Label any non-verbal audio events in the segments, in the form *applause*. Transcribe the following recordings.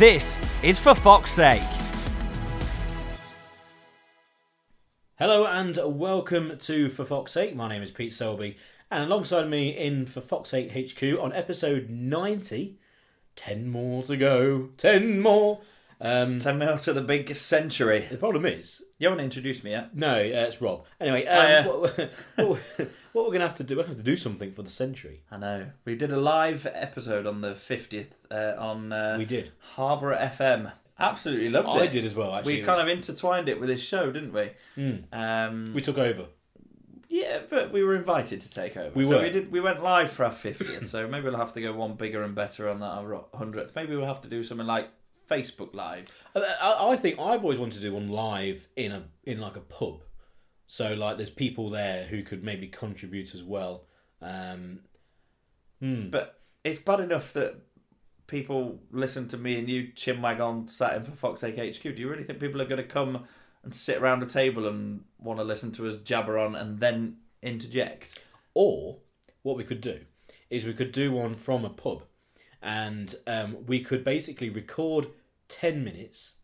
This is For Fox's Sake. Hello and welcome to For Fox's Sake. My name is Pete Selby, and alongside me in For Fox's Sake HQ on episode 90, 10 more to go, 10 more. Um, 10 mil to the big century. the problem is, You haven't introduced me yet. no, uh, it's Rob. Anyway, Oh, um, yeah. what, what, what we're going to have to do, we're going to have to do something for the century. I know. We did a live episode on the 50th uh, on uh, We did. Harbour FM. Absolutely loved it. I did as well, actually. We It kind was- of intertwined it with this show, didn't we? Mm. Um, we took over. yeah, but we were invited to take over. We so were. We, did, we went live for our 50th, so maybe we'll have to go one bigger and better on that our 100th. Maybe we'll have to do something like Facebook Live. I, I I think I've always wanted to do one live in a in like a pub, so like there's people there who could maybe contribute as well. Um, hmm. But it's bad enough that people listen to me and you chinwag on sat in for Fox Sake HQ. Do you really think people are going to come and sit around a table and want to listen to us jabber on and then interject? Or what we could do is we could do one from a pub, and um, we could basically record ten minutes,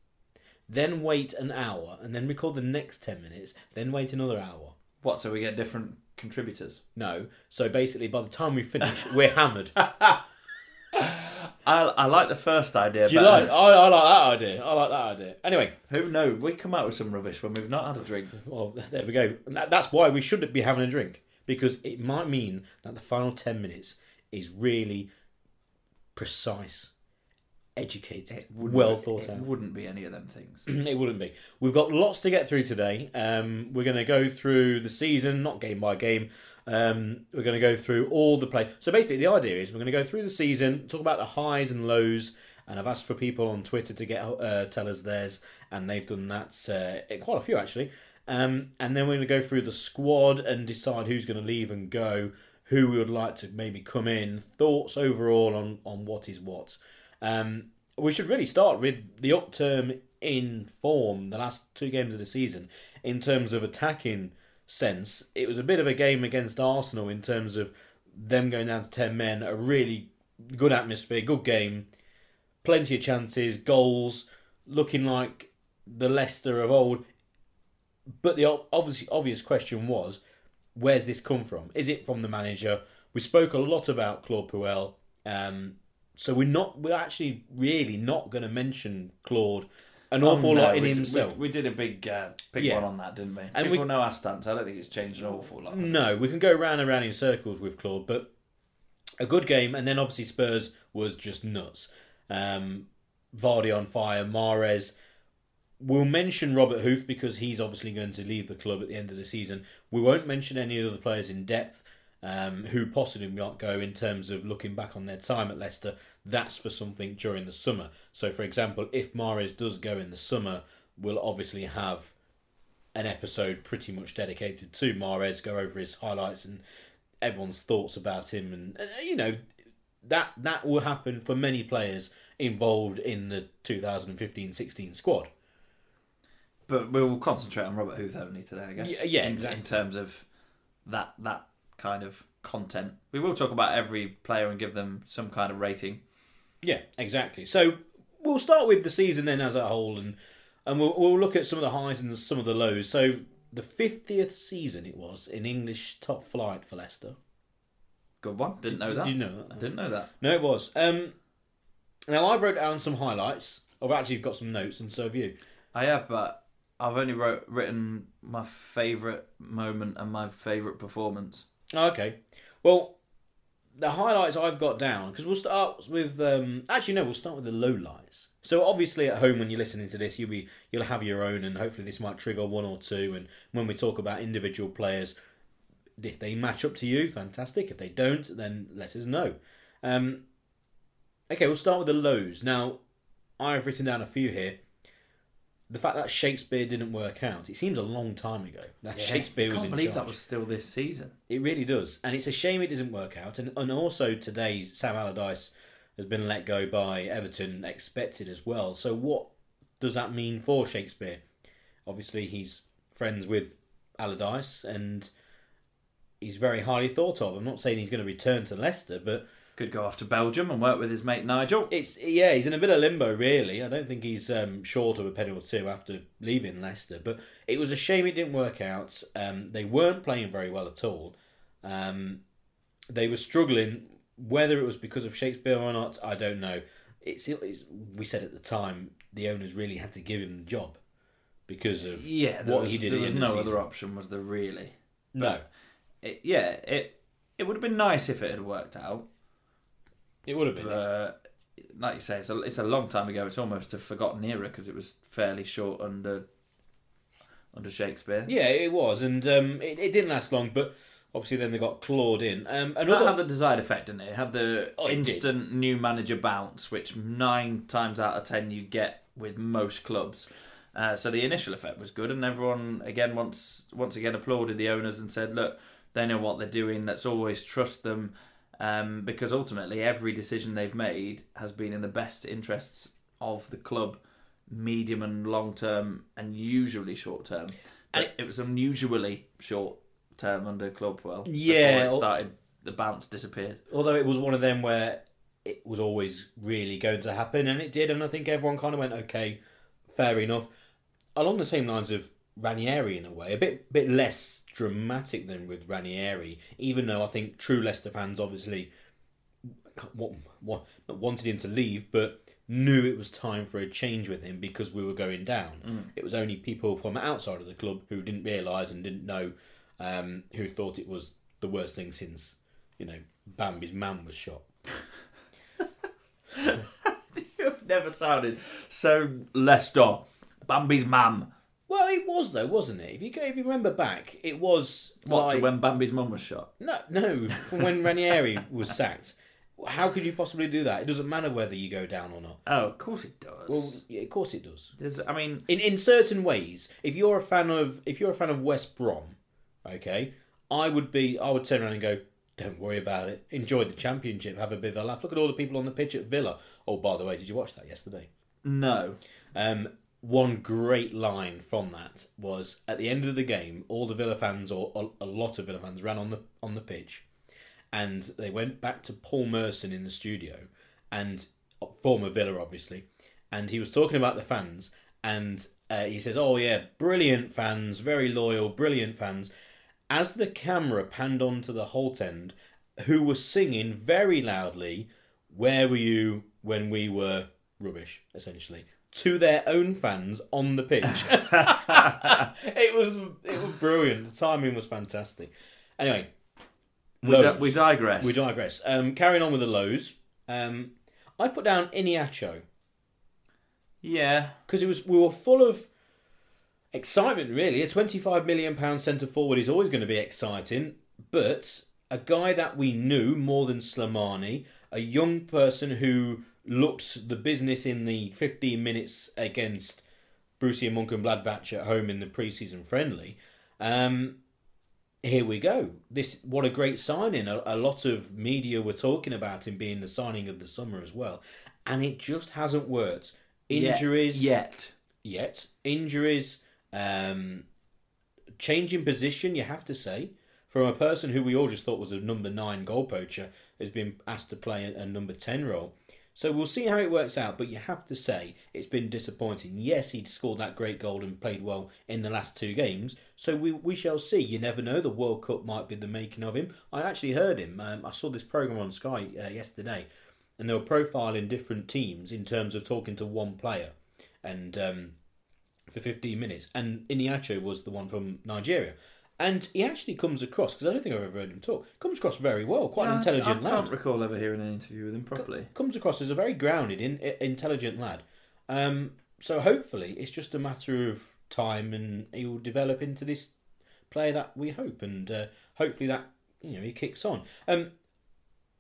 then wait an hour, and then record the next ten minutes, then wait another hour. What? So we get different contributors? No, so basically by the time we finish, we're hammered. *laughs* I, I like the first idea. Do you better. like? I, I like that idea. I like that idea. Anyway, Who knows? We come out with some rubbish when we've not had a drink. *laughs* Well, there we go. That, that's why we shouldn't be having a drink because it might mean that the final 10 minutes is really precise, educated, well thought it out. wouldn't be any of them things. *clears throat* it wouldn't be. We've got lots to get through today. Um, we're going to go through the season, not game by game. Um, we're going to go through all the play. So basically, the idea is we're going to go through the season, talk about the highs and lows, and I've asked for people on Twitter to get uh, tell us theirs, and they've done that uh, quite a few actually. Um, and then we're going to go through the squad and decide who's going to leave and go, who we would like to maybe come in, thoughts overall on on what is what. Um, we should really start with the upturn in form the last two games of the season in terms of attacking sense. It was a bit of a game against Arsenal in terms of them going down to 10 men, a really good atmosphere, good game, plenty of chances, goals, looking like the Leicester of old. But the ob- obvious, obvious question was, where's this come from? Is it from the manager? We spoke a lot about Claude Puel, um, so we're not. We're actually really not going to mention Claude an awful Oh, no, lot in we did- himself. We, we did a big, uh, big Yeah. one on that, didn't we? And People we- know our stance. I don't think it's changed an awful lot. No, we can go round and round in circles with Claude, but a good game, and then obviously Spurs was just nuts. Um, Vardy on fire, Mahrez. We'll mention Robert Huth because he's obviously going to leave the club at the end of the season. We won't mention any of the players in depth um, who possibly might go in terms of looking back on their time at Leicester. That's for something during the summer. So, for example, if Mahrez does go in the summer, we'll obviously have an episode pretty much dedicated to Mahrez, go over his highlights and everyone's thoughts about him, and, and uh, you know that that will happen for many players involved in the 2015-16 squad. But we'll concentrate on Robert Huth only today, I guess. Yeah, yeah, in, exactly. in terms of that that kind of content. We will talk about every player and give them some kind of rating. Yeah, exactly. So we'll start with the season then as a whole, and and we'll, we'll look at some of the highs and some of the lows. So the 50th season it was in English top flight for Leicester. Good one. Didn't know Did that. you know that? I didn't know that. No, it was. Um, now I've wrote down some highlights. I've actually got some notes, and so have you. I have, but I've only wrote written my favourite moment and my favourite performance. Okay. Well, the highlights I've got down because we'll start with. Um, actually, no, we'll start with the lowlights. So obviously, at home when you're listening to this, you'll be you'll have your own, and hopefully this might trigger one or two. And when we talk about individual players, if they match up to you, fantastic. If they don't, then let us know. Um, okay, we'll start with the lows. Now, I've written down a few here. The fact that Shakespeare didn't work out, it seems a long time ago that Shakespeare was in I was can't believe charge. that was still this season. It really does, and it's a shame it doesn't work out. And and also today, Sam Allardyce has been let go by Everton, expected as well. So what does that mean for Shakespeare? Obviously, he's friends with Allardyce, and he's very highly thought of. I'm not saying he's going to return to Leicester, but Could go off to Belgium and work with his mate Nigel. it's yeah, he's in a bit of limbo, really. I don't think he's um, short of a penny or two after leaving Leicester. But it was a shame it didn't work out. Um, they weren't playing very well at all. Um, they were struggling. Whether it was because of Shakespeare or not, I don't know. It's, it's we said at the time the owners really had to give him the job because of Yeah, what was, he did. There was no the other option, was there really? No, It, yeah, it it would have been nice if it had worked out. It would have been. Uh, like you say, it's a, it's a long time ago. It's almost a forgotten era because it was fairly short under under Shakespeare. yeah, it was, and um, it, it didn't last long. But obviously, then they got Claude in. Um, That another had the desired effect, didn't it? It had the Oh, it instant new manager bounce, which nine times out of ten you get with most clubs. Uh, so the initial effect was good, and everyone again once once again applauded the owners and said, "Look, they know what they're doing. Let's always trust them." Um, because ultimately, every decision they've made has been in the best interests of the club, medium and long term, and usually short term. But it was unusually short term under Claude Puel. Yeah, before it started. The bounce disappeared. although it was one of them where it was always really going to happen, and it did, and I think everyone kind of went, okay, fair enough. Along the same lines of Ranieri in a way, a bit bit less dramatic than with Ranieri, even though I think true Leicester fans obviously what, what, not wanted him to leave, but knew it was time for a change with him because we were going down. It was only people from outside of the club who didn't realise and didn't know, um, who thought it was the worst thing since, you know, Bambi's man was shot. *laughs* *laughs* You've never sounded so Leicester. Bambi's mam. Well, it was though, wasn't it? If you go, if you remember back, it was What, like to when Bambi's mum was shot? no, no, from when Ranieri was sacked. How could you possibly do that? It doesn't matter whether you go down or not. Oh, of course it does. Well, yeah, of course it does. There's, I mean, In in certain ways, if you're a fan of if you're a fan of West Brom, okay, I would be I would turn around and go, don't worry about it. Enjoy the championship. Have a bit of a laugh. Look at all the people on the pitch at Villa. Oh, by the way, did you watch that yesterday? no. Um, one great line from that was at the end of the game, all the Villa fans or a, lot of Villa fans ran on the on the pitch, and they went back to Paul Merson in the studio, and former Villa obviously, and he was talking about the fans, and uh, he says, "Oh yeah, brilliant fans, very loyal, brilliant fans." As the camera panned onto the Holte end, who was singing very loudly, "Where were you when we were rubbish?" Essentially, to their own fans on the pitch. *laughs* *laughs* it was it was brilliant. The timing was fantastic. Anyway, We, di- we digress. We digress. Um, carrying on with the lows. Um, I put down Iheanacho yeah. because it was we were full of excitement. Really, a twenty-five million pound centre forward is always going to be exciting, but a guy that we knew more than Slimani, a young person who looked the business in the fifteen minutes against Borussia Mönchengladbach at home in the pre-season friendly. Um, here we go. This what a great signing. A, a lot of media were talking about him being the signing of the summer as well, and it just hasn't worked. Injuries Yet. yet. Injuries, um, changing position, you have to say. From a person who we all just thought was a number nine goal poacher, has been asked to play a, a number 10 role. So we'll see how it works out, but you have to say it's been disappointing. Yes, he'd scored that great goal and played well in the last two games, so we, we shall see. You never know, the World Cup might be the making of him. I actually heard him. Um, I saw this programme on Sky uh, yesterday, and they were profiling different teams in terms of talking to one player. And um, for 15 minutes. And Iheanacho was the one from Nigeria. And he actually comes across, because I don't think I've ever heard him talk, comes across very well, quite an intelligent I, lad. I can't recall ever hearing an interview with him properly. Comes across as a very grounded, in, intelligent lad. Um, so hopefully it's just a matter of time and he will develop into this player that we hope. And uh, hopefully that, you know, he kicks on. Um,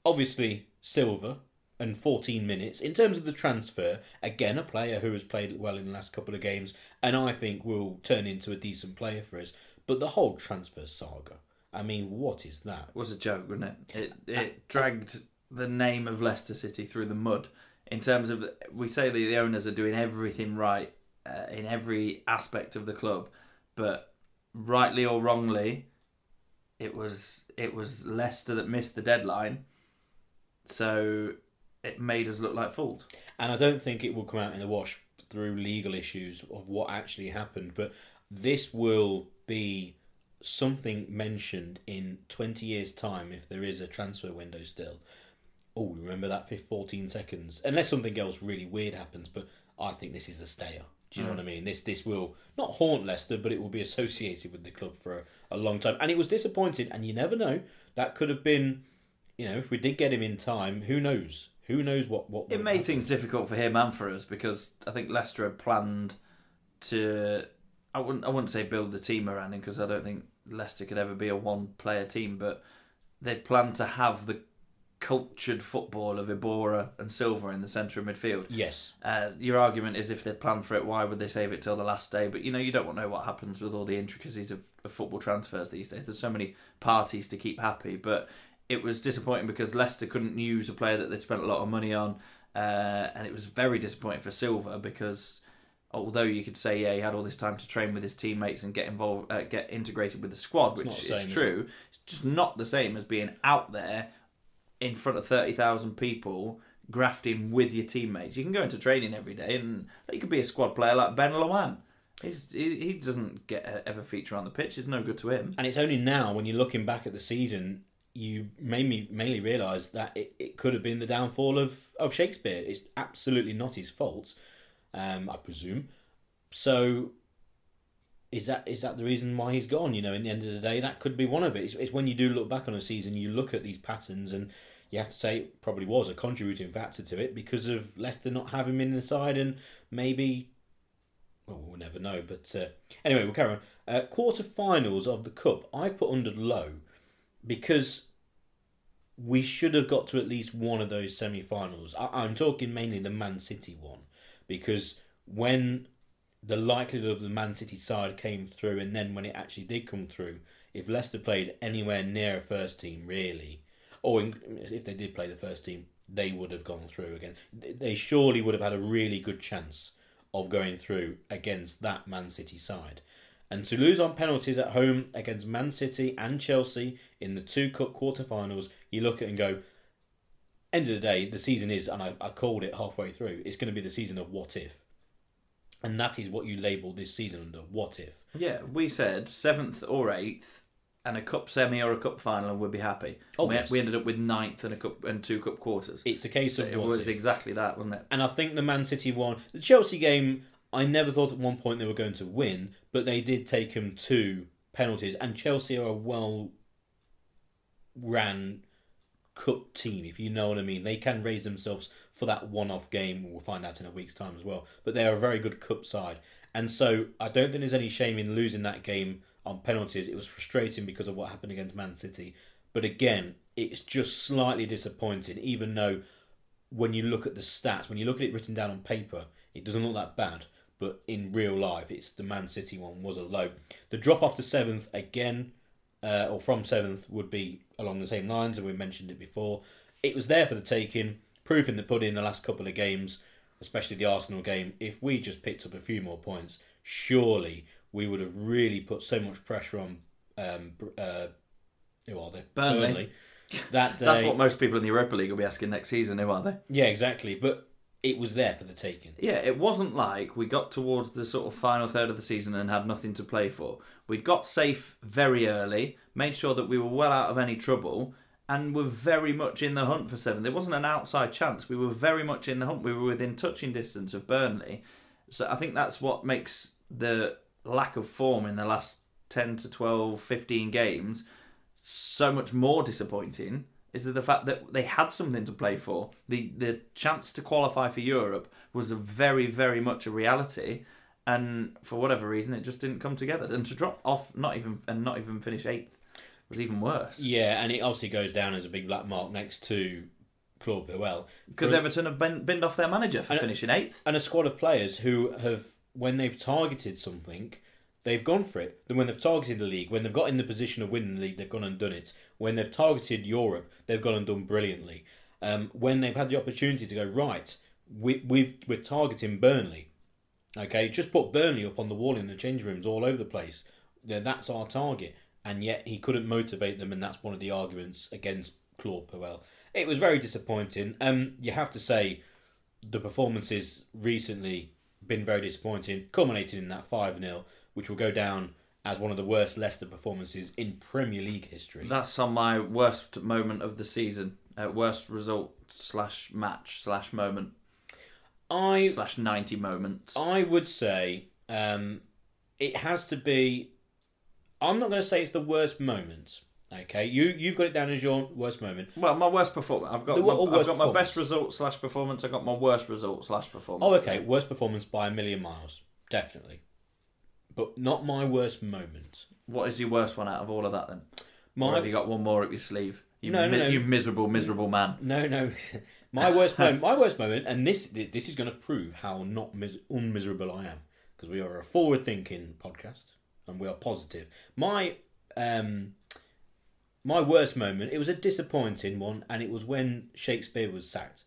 obviously, Silva and 14 minutes. In terms of the transfer, again, a player who has played well in the last couple of games and I think will turn into a decent player for us. But the whole transfer saga, I mean, what is that? was a joke, wasn't it? It it dragged the name of Leicester City through the mud. In terms of, we say that the owners are doing everything right uh, in every aspect of the club, but rightly or wrongly, it was it was Leicester that missed the deadline, so it made us look like fools. And I don't think it will come out in the wash through legal issues of what actually happened, but this will be something mentioned in 20 years' time if there is a transfer window still. Oh, remember that for 14 seconds? Unless something else really weird happens, but I think this is a stayer. Do you know hmm. what I mean? This this will not haunt Leicester, but it will be associated with the club for a, a long time. And it was disappointing, and you never know. That could have been, you know, if we did get him in time, who knows? Who knows what what It made happen. things difficult for him and for us because I think Leicester had planned to. I wouldn't. I wouldn't say build the team around him because I don't think Leicester could ever be a one-player team. But they plan to have the cultured football of Iborra and Silva in the centre of midfield. Yes, Uh, your argument is if they plan for it, why would they save it till the last day? But you know, you don't want to know what happens with all the intricacies of, of football transfers these days. There's so many parties to keep happy. But it was disappointing because Leicester couldn't use a player that they'd spent a lot of money on, uh, and it was very disappointing for Silva because although you could say yeah he had all this time to train with his teammates and get involved, uh, get integrated with the squad, which is same, true. It's just not the same as being out there in front of 30,000 people grafting with your teammates. You can go into training every day and you could be a squad player like Ben Lawan. He's, he, he doesn't get ever feature on the pitch. It's no good to him. and it's only now when you're looking back at the season you made me mainly realise that it, it could have been the downfall of, of Shakespeare. It's absolutely not his fault, um, I presume. So is that is that the reason why he's gone? You know, in the end of the day, that could be one of it. It's, it's when you do look back on a season, you look at these patterns, and you have to say it probably was a contributing factor to it because of Leicester not having him in the side, and maybe well, we'll never know. But uh, anyway, we'll carry on. Uh, quarterfinals of the cup, I've put under low because we should have got to at least one of those semi-finals. I- I'm talking mainly the Man City one because when the likelihood of the Man City side came through, and then when it actually did come through, if Leicester played anywhere near a first team, really, or in, if they did play the first team, they would have gone through again. They surely would have had a really good chance of going through against that Man City side. And to lose on penalties at home against Man City and Chelsea in the two cup quarterfinals, you look at it and go, end of the day, the season is, and I, I called it halfway through, it's going to be the season of what if. And that is what you label this season under what if. Yeah, we said seventh or eighth, and a cup semi or a cup final, and we'd be happy. Oh, we, yes. we ended up with ninth and a cup and two cup quarters. It's a case So of it was if. exactly that, wasn't it? And I think the Man City one, the Chelsea game, I never thought at one point they were going to win, but they did take them to penalties. And Chelsea are a well ran cup team, if you know what I mean. They can raise themselves for that one off game. We'll find out in a week's time as well. But they are a very good cup side. And so I don't think there's any shame in losing that game on penalties. It was frustrating because of what happened against Man City. But again, it's just slightly disappointing, even though when you look at the stats, when you look at it written down on paper, it doesn't look that bad. But in real life, it's the Man City one was a low. The drop off to seventh again, uh, or from seventh, would be along the same lines, and we mentioned it before. It was there for the taking, proof in the pudding the last couple of games, especially the Arsenal game. If we just picked up a few more points, surely we would have really put so much pressure on. Um, uh, who are they? Burnley. That *laughs* day, That's what most people in the Europa League will be asking next season, who are they? yeah, exactly. But it was there for the taking. Yeah, it wasn't like we got towards the sort of final third of the season and had nothing to play for. We'd got safe very early, made sure that we were well out of any trouble, and were very much in the hunt for seven. There wasn't an outside chance. We were very much in the hunt. We were within touching distance of Burnley. So I think that's what makes the lack of form in the last 10 to 12, 15 games so much more disappointing is the fact that they had something to play for. The the chance to qualify for Europe was a very, very much a reality, and for whatever reason, it just didn't come together. And to drop off, not even and not even finish eighth, was even worse. Yeah, and it obviously goes down as a big black mark next to Claude Puel Because Everton have been, binned off their manager for And- finishing eighth. and a squad of players who have, when they've targeted something, they've gone for it. Then when they've targeted the league, when they've got in the position of winning the league, they've gone and done it. When they've targeted Europe, they've gone and done brilliantly. Um, when they've had the opportunity to go right, we, we've, we're targeting Burnley. Okay, just put Burnley up on the wall in the change rooms all over the place. Yeah, that's our target, and yet he couldn't motivate them, and that's one of the arguments against Claude Puel. It was very disappointing. Um, you have to say the performances recently been very disappointing, culminating in that 5 0, which will go down as one of the worst Leicester performances in Premier League history. That's on my worst moment of the season. Uh, worst result slash match slash moment I slash 90 moments. I would say um, it has to be. I'm not going to say it's the worst moment. Okay, you you've got it down as your worst moment. Well, my worst performance. I've got The my, I've got my best result slash performance. I got my worst result slash performance. Oh, okay, worst performance by a million miles, definitely, but not my worst moment. What is your worst one out of all of that then? My Or have you got one more up your sleeve? You, No, no, no. you miserable, miserable man. No, no. *laughs* My worst moment. My worst moment, and this this is going to prove how not mis- unmiserable I am because we are a forward-thinking podcast and we are positive. My um, my worst moment. It was a disappointing one, and it was when Shakespeare was sacked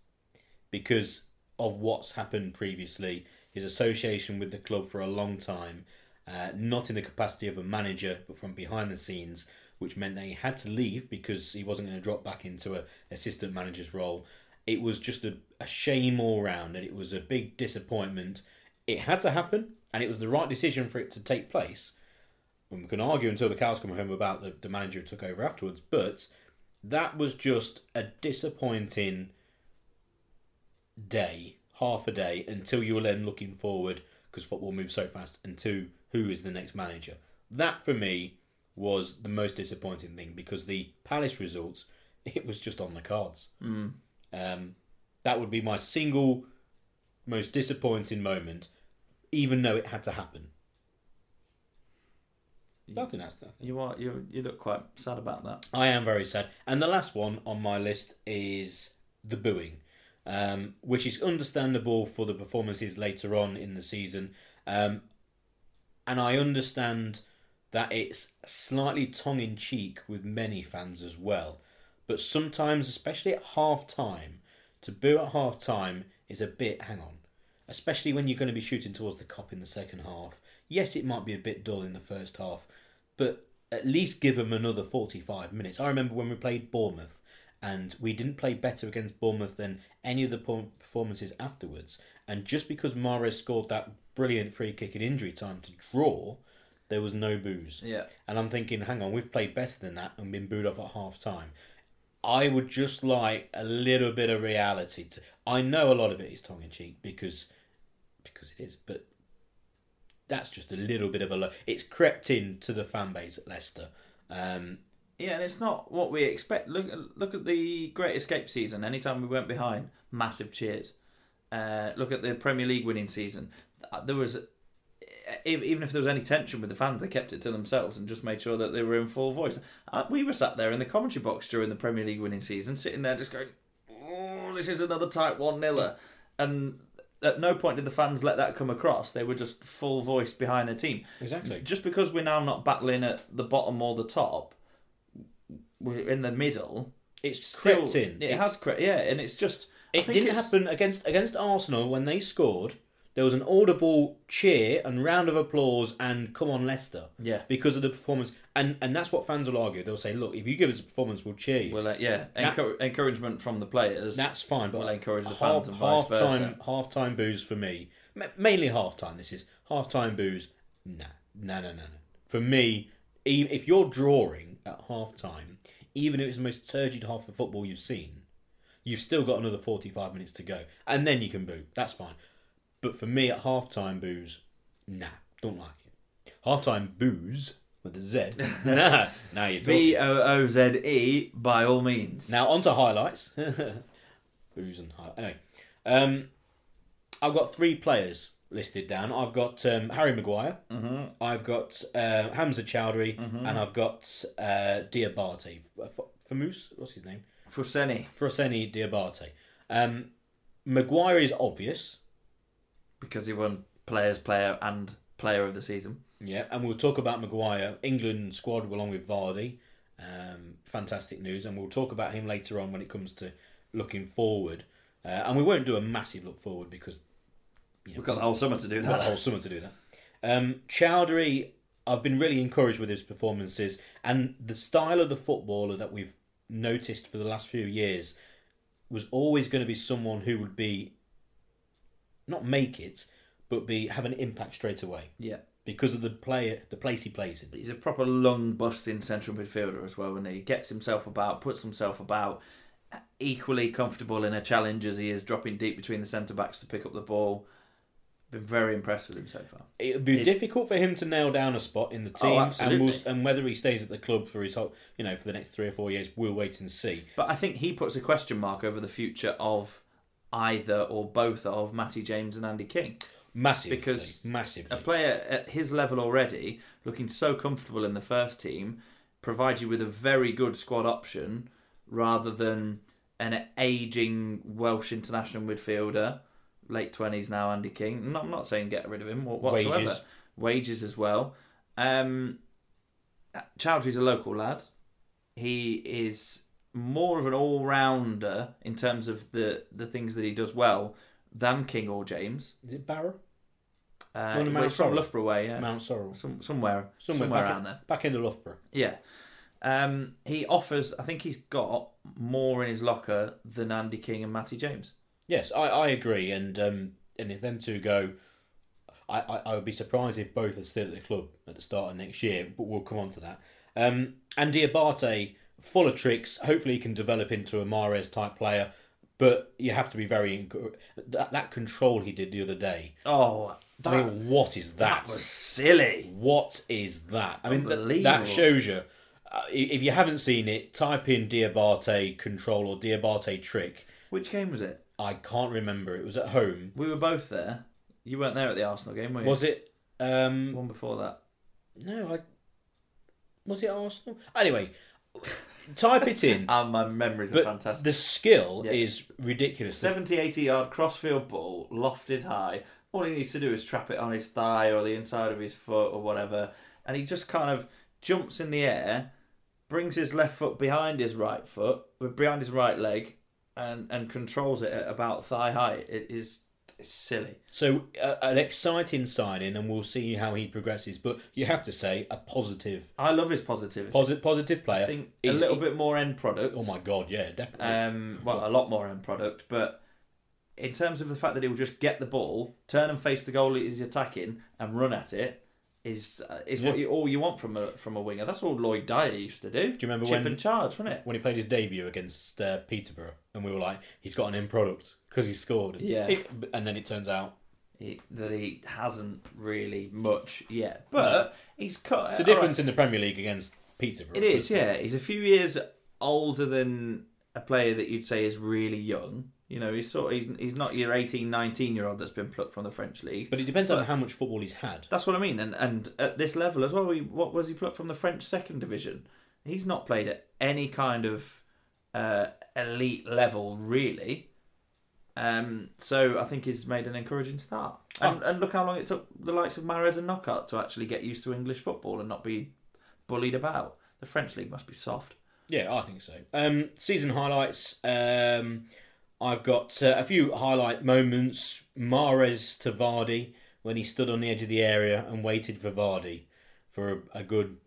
because of what's happened previously. His association with the club for a long time, uh, not in the capacity of a manager, but from behind the scenes, which meant that he had to leave because he wasn't going to drop back into an assistant manager's role. It was just a, a shame all round, and it was a big disappointment. It had to happen, and it was the right decision for it to take place. And we can argue until the cows come home about the, the manager who took over afterwards, but that was just a disappointing day, half a day, until you were then looking forward because football moves so fast, and to who is the next manager. That for me was the most disappointing thing because the Palace results, *laughs* it was just on the cards. Mm. Um, that would be my single most disappointing moment, even though it had to happen. Think that's that. You are you you look quite sad about that. I am very sad. And the last one on my list is the booing, um, which is understandable for the performances later on in the season. Um, and I understand that it's slightly tongue in cheek with many fans as well. But sometimes, especially at half time, to boo at half time is a bit hang on. Especially when you're going to be shooting towards the Kop in the second half. Yes, it might be a bit dull in the first half, but at least give them another 45 minutes. I remember when we played Bournemouth and we didn't play better against Bournemouth than any of the performances afterwards. And just because Mahrez scored that brilliant free kick in injury time to draw, there was no booze. Yeah. And I'm thinking, hang on, we've played better than that and been booed off at half time. I would just like a little bit of reality. To, I know a lot of it is tongue in cheek because because it is, but that's just a little bit of a. It's crept into the fan base at Leicester. Um, Yeah, and it's not what we expect. Look, look at the Great Escape season. Anytime we went behind, massive cheers. Uh, look at the Premier League winning season. Uh, There was, even if there was any tension with the fans, they kept it to themselves and just made sure that they were in full voice. Uh, we were sat there in the commentary box during the Premier League winning season, sitting there just going, "Oh, this is another tight one niler," and at no point did the fans let that come across. They were just full voice behind their team exactly. just because we're now not battling at the bottom or the top, we're in the middle. It's crept in. It, has crept, yeah, and it's just. It didn't it's- happen against against Arsenal when they scored. There was an audible cheer and round of applause and come on Leicester Yeah, because of the performance. And and that's what fans will argue. They'll say, look, if you give us a performance, we'll cheer you. well, uh, yeah, encouragement from the players. that's fine, but we'll encourage the half, fans and vice half time versa. half time booze for me, ma- mainly half time. This is half time booze. Nah, no, no, no, no. For me, e- if you're drawing at half time, even if it's the most turgid half of football you've seen, you've still got another 45 minutes to go. And then you can boo. That's fine. But for me, at halftime booze, nah, don't like it. Halftime booze with a Z, *laughs* nah, nah, you're talking. B O O Z E by all means. Now on to highlights. *laughs* Booze and highlights. Anyway, um, I've got three players listed down. I've got um, Harry Maguire. hmm I've got uh, Hamza Choudhury, and I've got uh, Diabate. F- Famous, what's his name? Fousseni, Froseni Diabate. Um, Maguire is obvious. Because he won Players Player and Player of the Season. Yeah, and we'll talk about Maguire, England squad along with Vardy. Um, fantastic news, and we'll talk about him later on when it comes to looking forward. Uh, and we won't do a massive look forward because you know, We've got the whole summer to do we've the that. whole summer to do that. Um, Choudhury, I've been really encouraged with his performances and the style of the footballer that we've noticed for the last few years was always going to be someone who would be not make it, but be have an impact straight away Yeah. because of the player, the place he plays in. He's a proper lung busting central midfielder as well, and he gets himself about, puts himself about, equally comfortable in a challenge as he is dropping deep between the centre backs to pick up the ball. Been very impressed with him so far. It would be He's- difficult for him to nail down a spot in the Oh, team, and, we'll, and whether he stays at the club for his whole, you know, for the next three or four years, we'll wait and see. But I think he puts a question mark over the future of either or both of Matty James and Andy King. Massively, Because massively. A player at his level already, looking so comfortable in the first team, provides you with a very good squad option rather than an aging Welsh international midfielder, late twenties now, Andy King. No, I'm not saying get rid of him whatsoever. Wages. Wages as well. Um, Choudhury's a local lad. He is more of an all rounder in terms of the the things that he does well than King or James. Is it Barrow? Uh, well, Mount from Loughborough way, yeah. Mount Sorrel. Some, somewhere, Somewhere, somewhere, back, around in, there. back into Loughborough. Yeah. Um, he offers. I think he's got more in his locker than Andy King and Matty James. Yes, I, I agree, and um, and if them two go, I, I, I would be surprised if both are still at the club at the start of next year. But we'll come on to that. Um, and Diabate, full of tricks. Hopefully, he can develop into a Mahrez type player. But you have to be very that that control he did the other day. Oh, that, I mean, what is that? that was silly. What is that? I mean, th- that shows you. Uh, if you haven't seen it, type in Diabate control or Diabate trick. Which game was it? I can't remember. It was at home. We were both there. You weren't there at the Arsenal game, were you? Was it? Um, one before that? no, I. Was it Arsenal? Anyway, type it in. *laughs* And my memories are fantastic. the skill Yeah. is ridiculous. 70, 80 yard crossfield ball, lofted high. All he needs to do is trap it on his thigh or the inside of his foot or whatever. And he just kind of jumps in the air, brings his left foot behind his right foot, behind his right leg, and, and controls it at about thigh height. It is it's silly. So uh, an exciting signing, and we'll see how he progresses. But you have to say a positive, I love his positivity. positive, positive player. I think a little he- bit more end product. Oh my god, yeah, definitely. Um, well, a lot more end product, but in terms of the fact that he'll just get the ball, turn and face the goal he's attacking, and run at it, is uh, is what you all you want from a from a winger. That's all Lloyd Dyer used to do. Do you remember Chip when and charge, wasn't it? when he played his debut against uh, Peterborough, and we were like, he's got an end product because he scored. Yeah. It- and then it turns out He, that he hasn't really much yet, but he's cut. it's a difference in the Premier League against Peterborough. It is, yeah. He's a few years older than a player that you'd say is really young. You know, he's sort of, he's he's not your 18, 19 year old that's been plucked from the French league. But it depends on how much football he's had. That's what I mean, and and at this level as well, he, what was he plucked from the French second division? He's not played at any kind of uh, elite level really. Um, so I think he's made an encouraging start, and, and look how long it took the likes of Mahrez and Knockout to actually get used to English football and not be bullied about. The French league must be soft. Yeah, I think so. Um, season highlights. Um, I've got uh, a few highlight moments. Mahrez to Vardy when he stood on the edge of the area and waited for Vardy for a, a good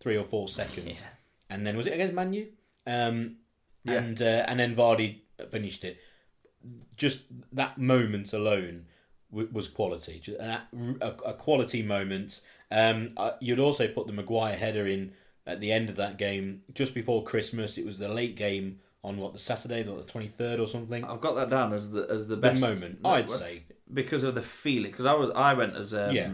three or four seconds, *laughs* Yeah. and then was it against Manu? Um, Yeah. and uh, and then Vardy finished it. Just that moment alone w- was quality. Just a, a, a quality moment. Um, uh, you'd also put the Maguire header in at the end of that game just before Christmas. It was the late game on what the Saturday, like the twenty third or something. I've got that down as the as the The best moment, No, I'd say. because of the feeling. Because I was I went as um, Yeah.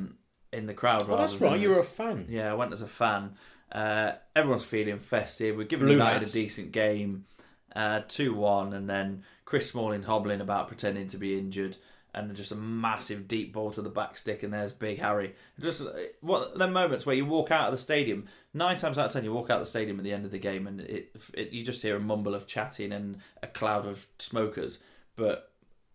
in the crowd. Oh, that's right. You were a fan. Yeah, I went as a fan. Uh, everyone's feeling festive. We're giving Blue United hats. a decent game, uh, two one, and then Chris Smalling hobbling about pretending to be injured, and just a massive deep ball to the back stick, and there's Big Harry. Just uh, what the moments where you walk out of the stadium. Nine times out of ten, you walk out of the stadium at the end of the game, and it, it you just hear a mumble of chatting and a cloud of smokers. But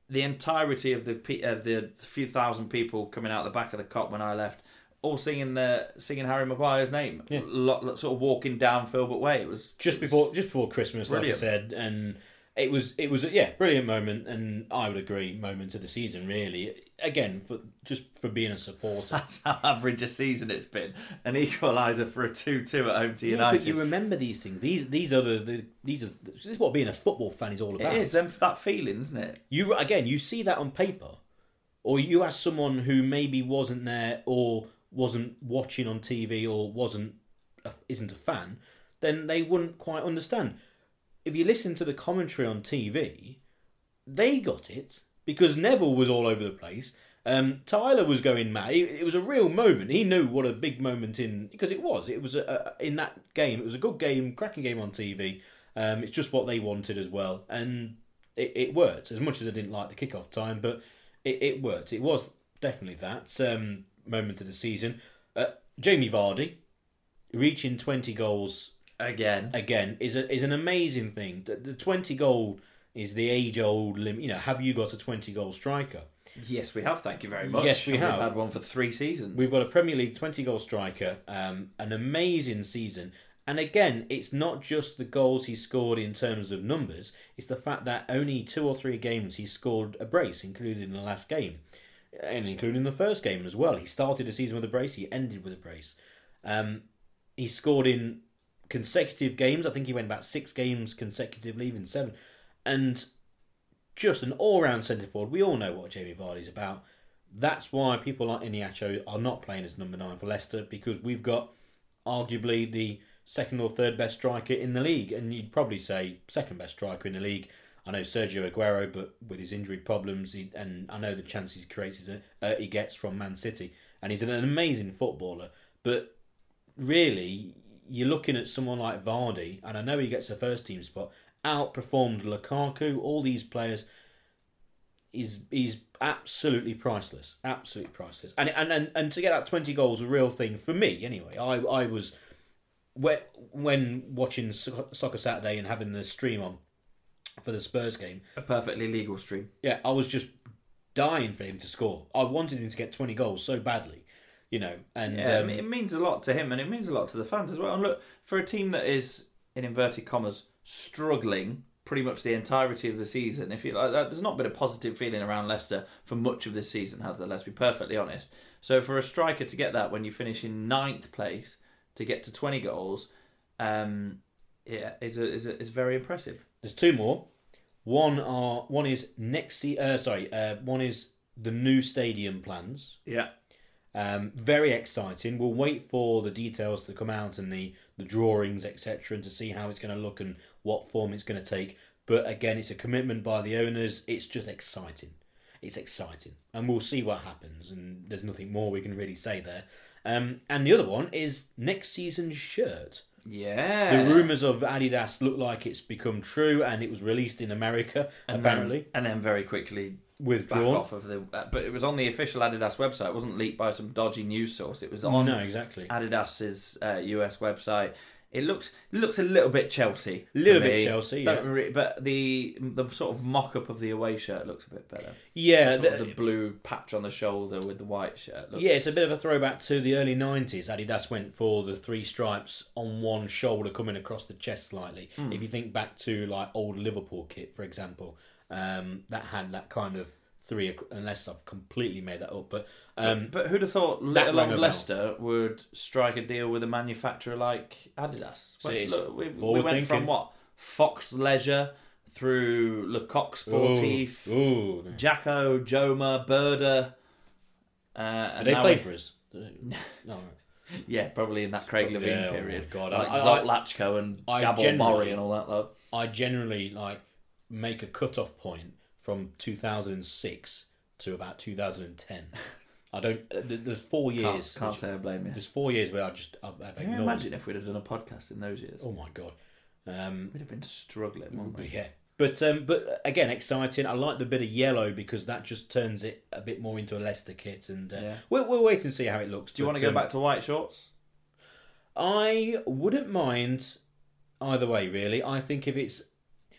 the entirety of the of the few thousand people coming out the back of the Kop when I left, all singing the singing Harry Maguire's name, Yeah. Sort of walking down Filbert Way. It was just it was- before just before Christmas, Brilliant. like I said, and it was it was a, yeah brilliant moment, and I would agree moment of the season really. Again, for just for being a supporter. *laughs* That's how average a season it's been. An equaliser for a two-two at home to Yeah, United. but you remember these things. These these are the, the these are this is what being a football fan is all about. it is them, that feeling, isn't it? You again, you see that on paper, or you ask someone who maybe wasn't there or wasn't watching on TV or wasn't a, isn't a fan, then they wouldn't quite understand. If you listen to the commentary on TV, they got it because Neville was all over the place. Um, Tyler was going mad. It, it was a real moment. He knew what a big moment in because it was. It was a, a, in that game. It was a good game, cracking game on TV. Um, it's just what they wanted as well, and it, it worked. As much as I didn't like the kickoff time, but it, it worked. It was definitely that um, moment of the season. Uh, Jamie Vardy reaching twenty goals Again, again is a, is an amazing thing. The, the twenty goal is the age old limit. You know, have you got a twenty goal striker? yes, we have. Thank you very much. Yes, we And have. We've had one for three seasons. We've got a Premier League 20 goal striker, um, an amazing season. And again, it's not just the goals he scored in terms of numbers, it's the fact that only two or three games he scored a brace, including the last game, and including the first game as well. He started the season with a brace, he ended with a brace. Um, he scored in consecutive games. I think he went about six games consecutively, even seven. And just an all round centre forward. We all know what Jamie Vardy's about. That's why people like Iheanacho are not playing as number nine for Leicester because we've got arguably the second or third best striker in the league, and you'd probably say second best striker in the league. I know Sergio Aguero, but with his injury problems, he, and I know the chances he creates, uh, he gets from Man City, and he's an amazing footballer. But really, you're looking at someone like Vardy, and I know he gets a first team spot, outperformed Lukaku, all these players. He's he's absolutely priceless, absolutely priceless, and and and, and to get that twenty goals a real thing for me anyway. I I was when when watching Soccer Saturday and having the stream on for the Spurs game. a perfectly legal stream. Yeah, I was just dying for him to score. I wanted him to get twenty goals so badly, you know, and Yeah, um, it means a lot to him, and it means a lot to the fans as well. And look, for a team that is in inverted commas struggling pretty much the entirety of the season, if you like, there's not been a positive feeling around Leicester for much of this season, has there? Let's be perfectly honest. So for a striker to get that when you finish in ninth place, to get to 20 goals, um, yeah, is a, is a, is very impressive. There's two more. One are one is next uh, sorry, uh, one is the new stadium plans. Yeah. Um, very exciting. We'll wait for the details to come out and the, the drawings, etc., and to see how it's going to look and what form it's going to take. But again, it's a commitment by the owners. It's just exciting. It's exciting, and we'll see what happens. And there's nothing more we can really say there. Um, and the other one is next season's shirt. Yeah. The rumours of Adidas look like it's become true, and it was released in America and apparently Then, and then very quickly withdrawn. off of the. Uh, but it was on the official Adidas website. It wasn't leaked by some dodgy news source. It was on no, exactly. Adidas's uh, US website. It looks it looks a little bit Chelsea, a Little bit. Chelsea, yeah. re- but the the sort of mock up of the away shirt looks a bit better. Yeah, the- the blue patch on the shoulder with the white shirt. Looks, Yeah, it's a bit of a throwback to the early 90s. Adidas went for the three stripes on one shoulder coming across the chest slightly. Hmm. If you think back to like old Liverpool kit, for example, um, that had that kind of three, unless I've completely made that up. But um, But who'd have thought Little Old. Leicester would strike a deal with a manufacturer like Adidas? So Well, look, we, we went from what Fox Leisure through Le Coq Sportif, Ooh, ooh. Jako, Joma, Burrda. Uh, Did and they play for us? *laughs* No. Yeah, probably in that Craig Yeah, Levein oh period. God. Like I- and I Gabor Murray and all that lot. I generally like make a cut-off point from 2006 to about 2010. I don't. There's four Can't, years. can't which- say I blame you. There's four years where I just I've, I've Can you imagine if we'd have done a podcast in those years? Oh my god. Um, We'd have been struggling, wouldn't but we? yeah, But um, but again, exciting. I like the bit of yellow because that just turns it a bit more into a Leicester kit, and uh, Yeah. we'll, we'll wait and see how it looks. Do you want to go um, back to white shorts? I wouldn't mind either way, really. I think if it's,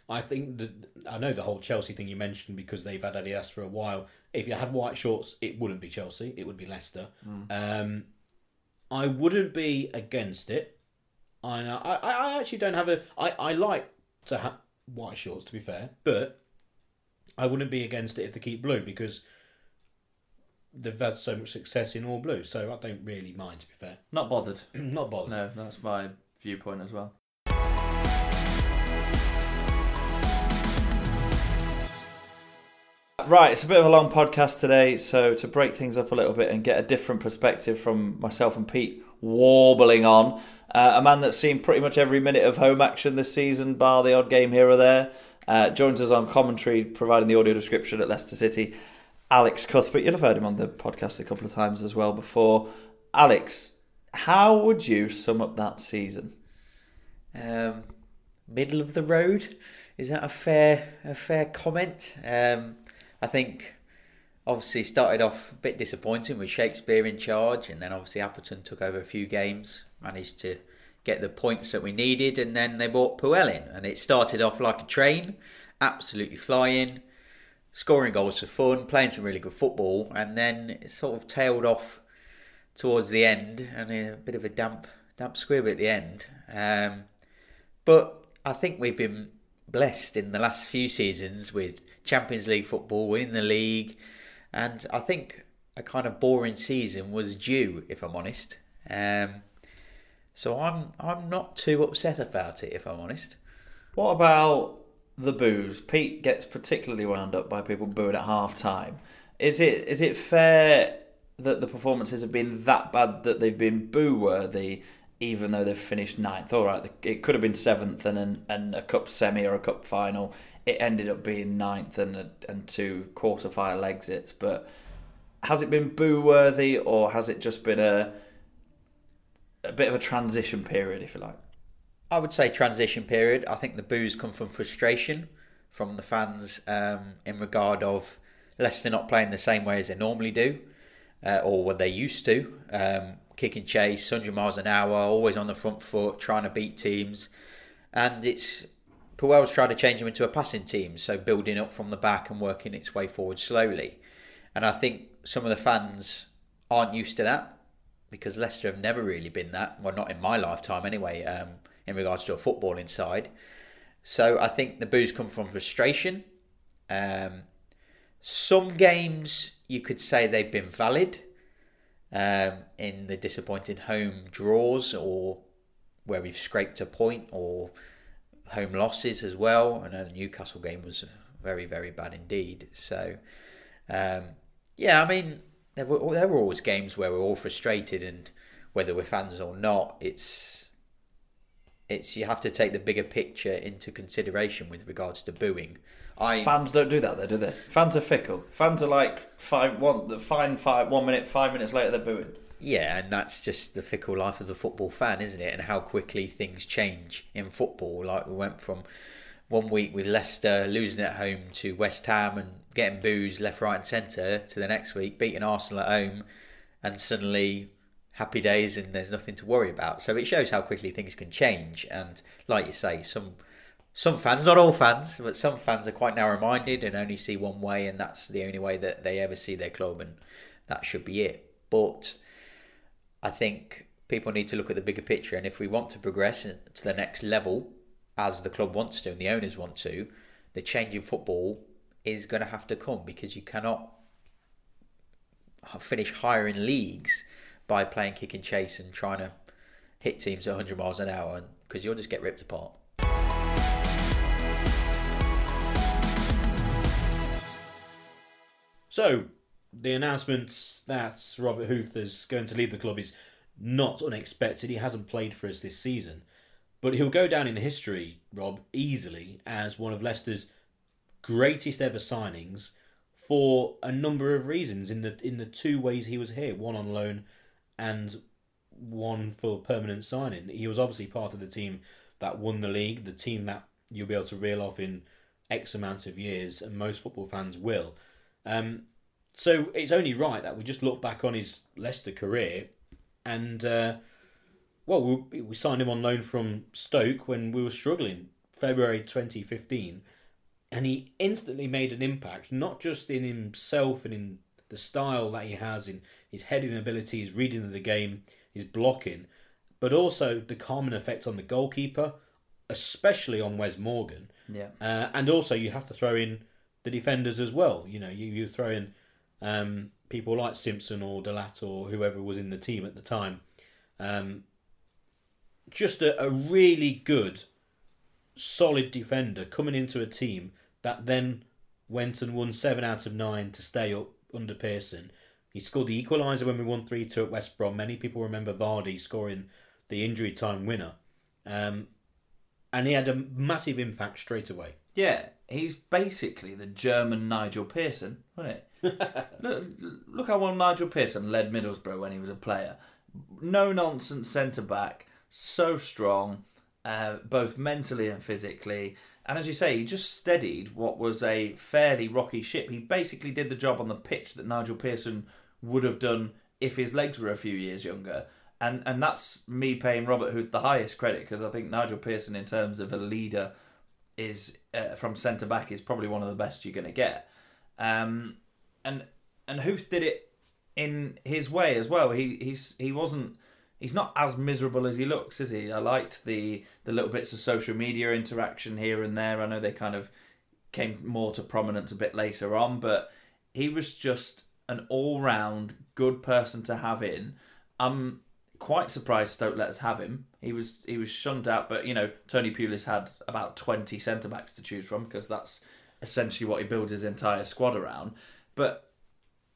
I think that I know the whole Chelsea thing you mentioned because they've had Adidas for a while. If you had white shorts, it wouldn't be Chelsea; it would be Leicester. Um, I wouldn't be against it. I know. I, I I actually don't have a. I, I like to have white shorts, to be fair, but I wouldn't be against it if they keep blue because they've had so much success in all blue. So I don't really mind, to be fair. Not bothered. *clears throat* Not bothered. No, that's my viewpoint as well. Right, it's a bit of a long podcast today, so to break things up a little bit and get a different perspective from myself and Pete warbling on, uh, a man that's seen pretty much every minute of home action this season, bar the odd game here or there, uh, joins us on commentary, providing the audio description at Leicester City. Alex Cuthbert, you'll have heard him on the podcast a couple of times as well before. Alex, how would you sum up that season? Um, middle of the road. Is that a fair a fair comment? Um, I think obviously started off a bit disappointing with Shakespeare in charge, and then obviously Appleton took over a few games, managed to get the points that we needed, and then they brought Puel in, and it started off like a train, absolutely flying, scoring goals for fun, playing some really good football, and then it sort of tailed off towards the end, and a bit of a damp damp squib at the end. Um, but I think we've been blessed in the last few seasons with Champions League football, winning the league, and I think a kind of boring season was due, if I'm honest. Um, so I'm I'm not too upset about it, if I'm honest. What about the booze? Pete gets particularly wound up by people booing at half time. Is it is it fair that the performances have been that bad that they've been boo worthy, even though they've finished ninth? All right, it could have been seventh and an, and a cup semi or a cup final. It ended up being ninth and a, and two quarter final exits. But has it been boo worthy or has it just been a a bit of a transition period, if you like? I would say transition period. I think the boos come from frustration from the fans um, in regard of Leicester not playing the same way as they normally do, uh, or what they used to. Um, kick and chase, 100 miles an hour, always on the front foot, trying to beat teams. And it's Puel's tried to change them into a passing team, so building up from the back and working its way forward slowly. And I think some of the fans aren't used to that because Leicester have never really been that. Well, not in my lifetime anyway, um, in regards to a footballing side. So I think the boos come from frustration. Um, some games you could say they've been valid um, in the disappointing home draws or where we've scraped a point or home losses as well. I know the Newcastle game was very, very bad indeed. So, um, yeah, I mean, there were, there were always games where we're all frustrated, and whether we're fans or not, it's it's you have to take the bigger picture into consideration with regards to booing. I Fans don't do that, though, do they? Fans are fickle. Fans are like five one. The fine five one minute, five minutes later they're booing. Yeah, and that's just the fickle life of the football fan, isn't it? And how quickly things change in football. Like we went from one week with Leicester losing at home to West Ham and getting boos left, right, and centre to the next week beating Arsenal at home, and suddenly happy days and there's nothing to worry about. So it shows how quickly things can change. And like you say, some some fans, not all fans, but some fans are quite narrow-minded and only see one way, and that's the only way that they ever see their club, and that should be it. But I think people need to look at the bigger picture, and if we want to progress to the next level, as the club wants to and the owners want to, the change in football is going to have to come because you cannot finish higher in leagues by playing kick and chase and trying to hit teams at 100 miles an hour because you'll just get ripped apart. So, the announcement that Robert Huth is going to leave the club is not unexpected. He hasn't played for us this season. But he'll go down in history, Rob, easily as one of Leicester's greatest ever signings for a number of reasons in the in the two ways he was here, one on loan and one for permanent signing. He was obviously part of the team that won the league, the team that you'll be able to reel off in X amount of years, and most football fans will. Um, so it's only right that we just look back on his Leicester career, and uh, well, we, we signed him on loan from Stoke when we were struggling, February 2015, and he instantly made an impact, not just in himself and in the style that he has, in his heading ability, his reading of the game, his blocking, but also the calming effect on the goalkeeper, especially on Wes Morgan. Yeah. Uh, and also, you have to throw in the defenders as well. You know, you, you throw in um, people like Simpson or De Laet or whoever was in the team at the time. Um, just a, a really good, solid defender coming into a team that then went and won seven out of nine to stay up under Pearson. He scored the equaliser when we won 3 2 at West Brom. Many people remember Vardy scoring the injury time winner. Um, and he had a massive impact straight away. Yeah, he's basically the German Nigel Pearson, wasn't it? *laughs* look, look how well Nigel Pearson led Middlesbrough when he was a player. No nonsense centre back, so strong, uh, both mentally and physically. And as you say, he just steadied what was a fairly rocky ship. He basically did the job on the pitch that Nigel Pearson would have done if his legs were a few years younger. And and that's me paying Robert Huth the highest credit because I think Nigel Pearson, in terms of a leader, is uh, from centre back is probably one of the best you're going to get. Um, and and Huth did it in his way as well. He he's he wasn't he's not as miserable as he looks, is he? I liked the the little bits of social media interaction here and there. I know they kind of came more to prominence a bit later on, but he was just an all round good person to have in. I'm quite surprised Stoke let us have him. He was he was shunned out, but you know Tony Pulis had about twenty centre backs to choose from because that's essentially what he builds his entire squad around. But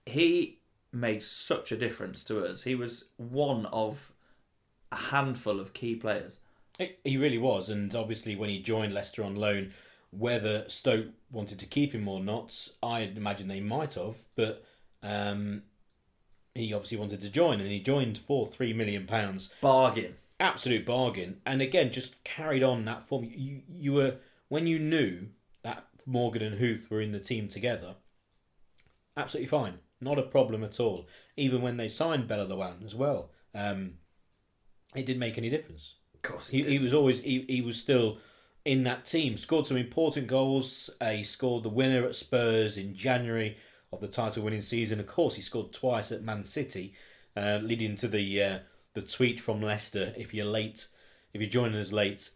he made such a difference to us. He was one of a handful of key players. He really was, and obviously when he joined Leicester on loan, whether Stoke wanted to keep him or not, I imagine they might have, but um, he obviously wanted to join, and he joined for three million pounds, Bargain. absolute bargain. And again, just carried on that form. You you were when you knew that Morgan and Huth were in the team together, absolutely fine, not a problem at all. Even when they signed Bella as well, um, it didn't make any difference. Of course, He, he was always he, he was still in that team. Scored some important goals. Uh, he scored the winner at Spurs in January of the title winning season. Of course, he scored twice at Man City, uh, leading to the uh, the tweet from Leicester: "If you're late, if you're joining us late,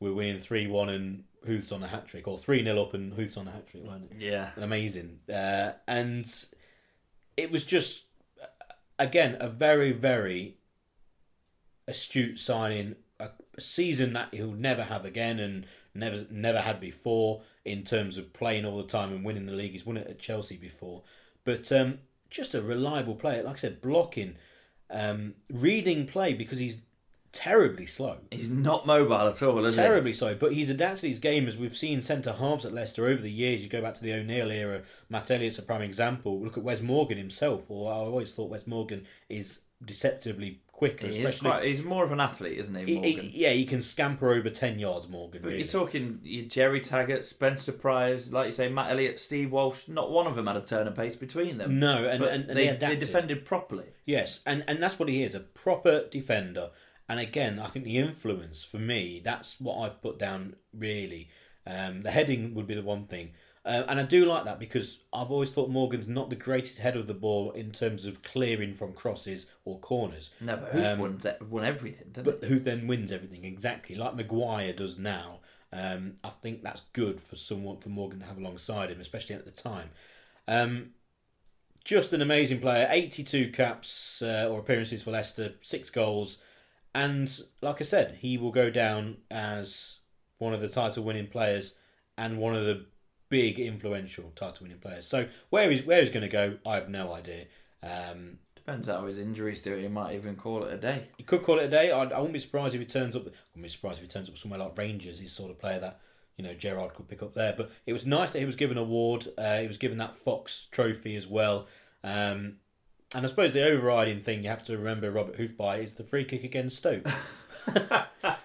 we're winning three one and Huth's on a hat trick, or three 0 up and Huth's on a hat trick." Wasn't it? yeah, amazing. Uh, and it was just, again, a very, very astute signing. A season that he'll never have again and never never had before in terms of playing all the time and winning the league. He's won it at Chelsea before. But um, just a reliable player. Like I said, blocking, um, reading play because he's terribly slow he's not mobile at all, is he? terribly so. But he's adapted his game as we've seen centre halves at Leicester over the years. You go back to the O'Neill era, Matt Elliott's a prime example. Look at Wes Morgan himself. Or I always thought Wes Morgan is deceptively quicker, He especially. quite, he's more of an athlete, isn't he, he- he- yeah, he can scamper over ten yards. Morgan, But really. you're talking your Gerry Taggart, Spencer Prior, like you say, Matt Elliott, Steve Walsh. Not one of them had a turn of pace between them. no, and, and, and they, they, they defended properly. Yes, and and that's what he is—a proper defender. And again, I think the influence for me—that's what I've put down. Really, um, the heading would be the one thing, uh, and I do like that because I've always thought Morgan's not the greatest head of the ball in terms of clearing from crosses or corners. No, but who's Um, won, won everything, But who then wins everything exactly like Maguire does now? Um, I think that's good for someone for Morgan to have alongside him, especially at the time. Um, just an amazing player. Eighty-two caps uh, or appearances for Leicester, six goals, and like I said, he will go down as one of the title-winning players and one of the big influential title-winning players. So where he's where he's going to go, I have no idea. Um, Depends how his injuries do. it. He might even call it a day. He could call it a day. I, I wouldn't be surprised if he turns up. I wouldn't be surprised if he turns up somewhere like Rangers. He's the sort of player that you know Gerrard could pick up there. But it was nice that he was given an award. Uh, he was given that Fox Trophy as well. Um, and I suppose the overriding thing you have to remember Robert Huth by is the free kick against Stoke. *laughs*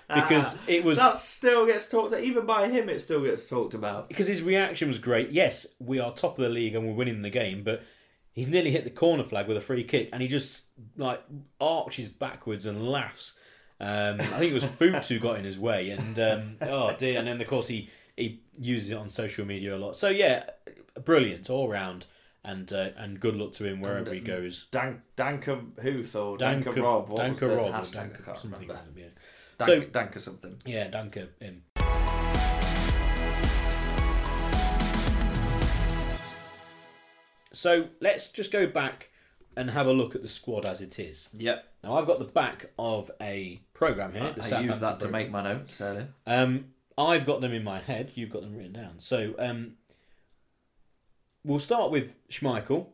because it was That still gets talked. About. Even by him, it still gets talked about. because his reaction was great. Yes, we are top of the league and we're winning the game, but he's nearly hit the corner flag with a free kick, and he just like arches backwards and laughs. Um, I think it was *laughs* Fuchs who got in his way, and um, oh dear! And then of course he he uses it on social media a lot. So yeah, brilliant all round, and uh, and good luck to him wherever he goes. Dan, Danker Huth or Danker, Rob. What Danker the Rob, hashtag? I can't something remember. like that, yeah. Dank, Danker something. Yeah, Danke him. So let's just go back and have a look at the squad as it is. Yep. Now I've got the back of a program here. I use that to make my notes earlier. Um, I've got them in my head. You've got them written down. So um, we'll start with Schmeichel,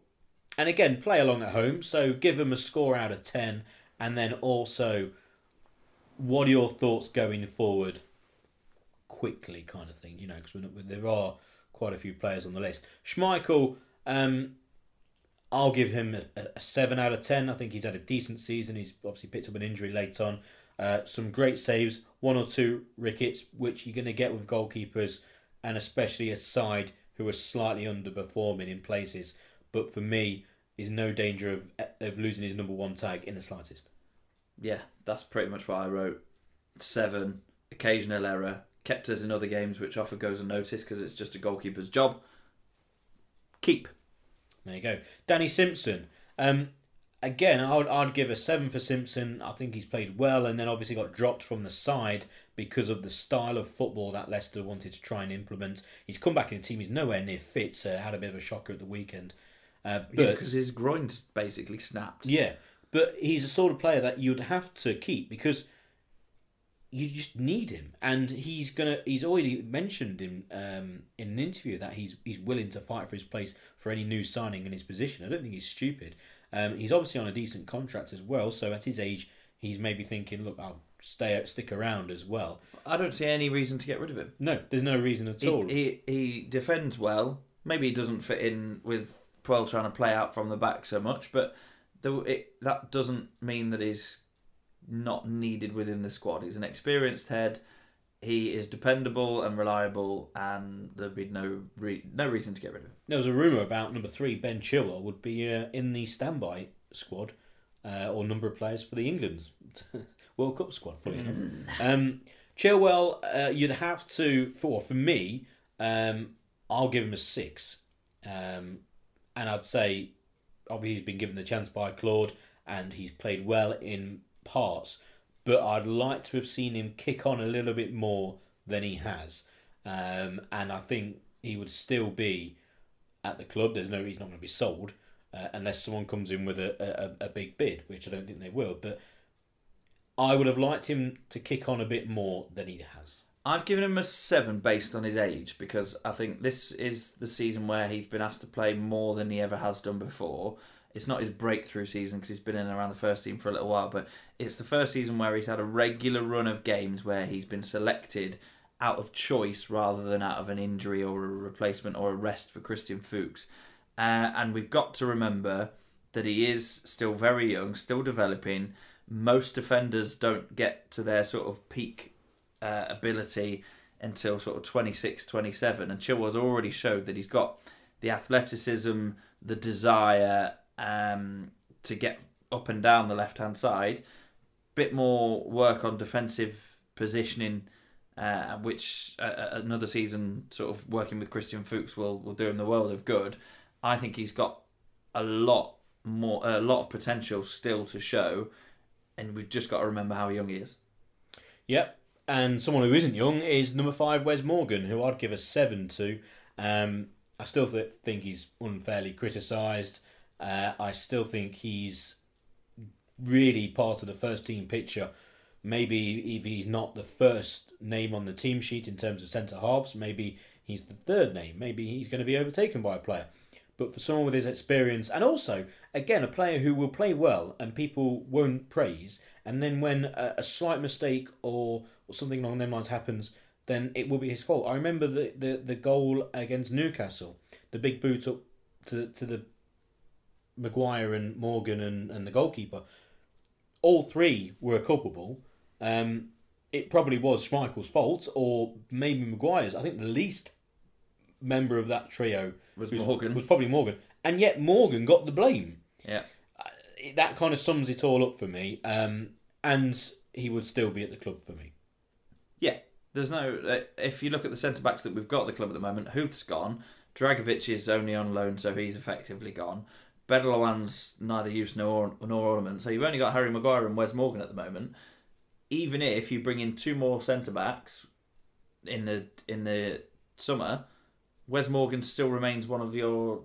and again play along at home. So give him a score out of ten, and then also, what are your thoughts going forward? Quickly, kind of thing, you know, because there are quite a few players on the list. Schmeichel, um, I'll give him a, a seven out of ten. I think he's had a decent season. He's obviously picked up an injury late on. Uh, some great saves, one or two rickets, which you're going to get with goalkeepers, and especially a side who are slightly underperforming in places. But for me, is no danger of of losing his number one tag in the slightest. Yeah, that's pretty much what I wrote. Seven, occasional error, kept us in other games, which often goes unnoticed because it's just a goalkeeper's job. Keep. There you go. Danny Simpson. Um, again, I'd, I'd give a seven for Simpson. I think he's played well, and then obviously got dropped from the side because of the style of football that Leicester wanted to try and implement. He's come back in the team. He's nowhere near fit. So had a bit of a shocker at the weekend. Uh, but because his groin's basically snapped. yeah, but he's a sort of player that you'd have to keep because you just need him, and he's gonna. He's already mentioned in um, in an interview that he's he's willing to fight for his place for any new signing in his position. I don't think he's stupid. Um, he's obviously on a decent contract as well, so at his age, he's maybe thinking, "Look, I'll stay out, stick around as well." I don't see any reason to get rid of him. No, there's no reason at He, all. he, he defends well. Maybe he doesn't fit in with Puel trying to play out from the back so much, but the, it, that doesn't mean that he's not needed within the squad. He's an experienced head. He is dependable and reliable, and there'd be no re- no reason to get rid of him. There was a rumor about number three, Ben Chilwell, would be uh, in the standby squad uh, or number of players for the England *laughs* World Cup squad. Funny enough, um, Chilwell, uh, you'd have to for for me, um, I'll give him a six, um, and I'd say obviously he's been given the chance by Claude and he's played well in parts, but I'd like to have seen him kick on a little bit more than he has, um, and I think he would still be at the club. There's no he's not going to be sold uh, unless someone comes in with a, a, a big bid, which I don't think they will. But I would have liked him to kick on a bit more than he has. I've given him a seven based on his age because I think this is the season where he's been asked to play more than he ever has done before. It's not his breakthrough season because he's been in and around the first team for a little while, but it's the first season where he's had a regular run of games where he's been selected out of choice rather than out of an injury or a replacement or a rest for Christian Fuchs. Uh, and we've got to remember that he is still very young, still developing. Most defenders don't get to their sort of peak uh, ability until sort of 26, 27. And Chilwell's already showed that he's got the athleticism, the desire um, to get up and down the left hand side. Bit more work on defensive positioning, uh, which uh, another season, sort of working with Christian Fuchs, will will do him the world of good. I think he's got a lot more, a lot of potential still to show, and we've just got to remember how young he is. Yep. And someone who isn't young is number five, Wes Morgan, who I'd give a seven to. Um, I still th- think he's unfairly criticised. Uh, I still think he's really part of the first team picture. Maybe if he's not the first name on the team sheet in terms of centre halves, maybe he's the third name. Maybe he's going to be overtaken by a player. But for someone with his experience, and also, again, a player who will play well and people won't praise, and then when a, a slight mistake or, or something along them lines happens, then it will be his fault. I remember the, the, the goal against Newcastle, the big boot up to, to the Maguire and Morgan and, and the goalkeeper. All three were culpable, um, it probably was Schmeichel's fault or maybe Maguire's. I think the least member of that trio Was Morgan. was probably Morgan, and yet Morgan got the blame. Yeah. It- That kind of sums it all up for me, um, and he would still be at the club for me. Yeah, there's no. Uh, if you look at the centre backs that we've got at the club at the moment, Huth's gone. Dragovic is only on loan, so he's effectively gone. Bedelawan's neither use nor nor ornament, so you've only got Harry Maguire and Wes Morgan at the moment. Even if you bring in two more centre backs in the in the summer, Wes Morgan still remains one of your.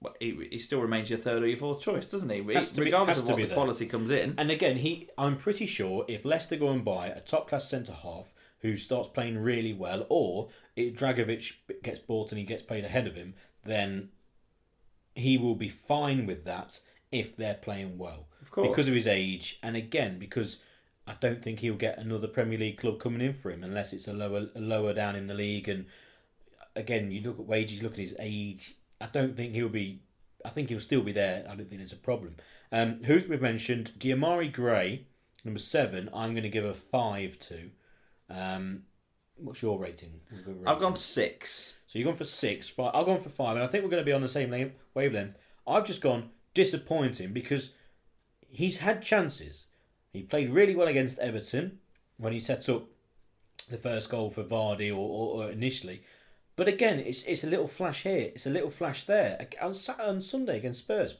well, He, he still remains your third or your fourth choice, doesn't he? Has be- Regardless has of to what be the there. quality comes in. And again, he I'm pretty sure if Leicester go and buy a top class centre half who starts playing really well, or if Dragovic gets bought and he gets paid ahead of him, then he will be fine with that if they're playing well. Of course. Because of his age, and again, because I don't think he'll get another Premier League club coming in for him unless it's a lower a lower down in the league. And again, you look at wages, look at his age. I don't think he'll be. I think he'll still be there. I don't think there's a problem. Um, who we've mentioned, Demarai Gray, number seven. I'm going to give a five to. Um, what's your rating? We'll I've rating. gone six. So you've gone for six. Five. I've gone for five, and I think we're going to be on the same wavelength. I've just gone disappointing because he's had chances. He played really well against Everton when he sets up the first goal for Vardy or, or, or initially. But again, it's it's a little flash here, it's a little flash there. On, on Sunday against Spurs,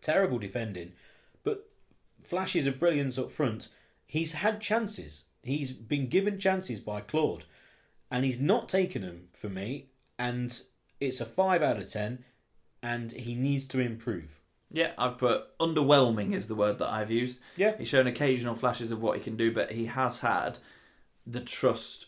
terrible defending, but flashes of brilliance up front. He's had chances. He's been given chances by Claude, and he's not taken them for me. And it's a five out of ten, and he needs to improve. Yeah, I've put underwhelming is the word that I've used. Yeah. He's shown occasional flashes of what he can do, but he has had the trust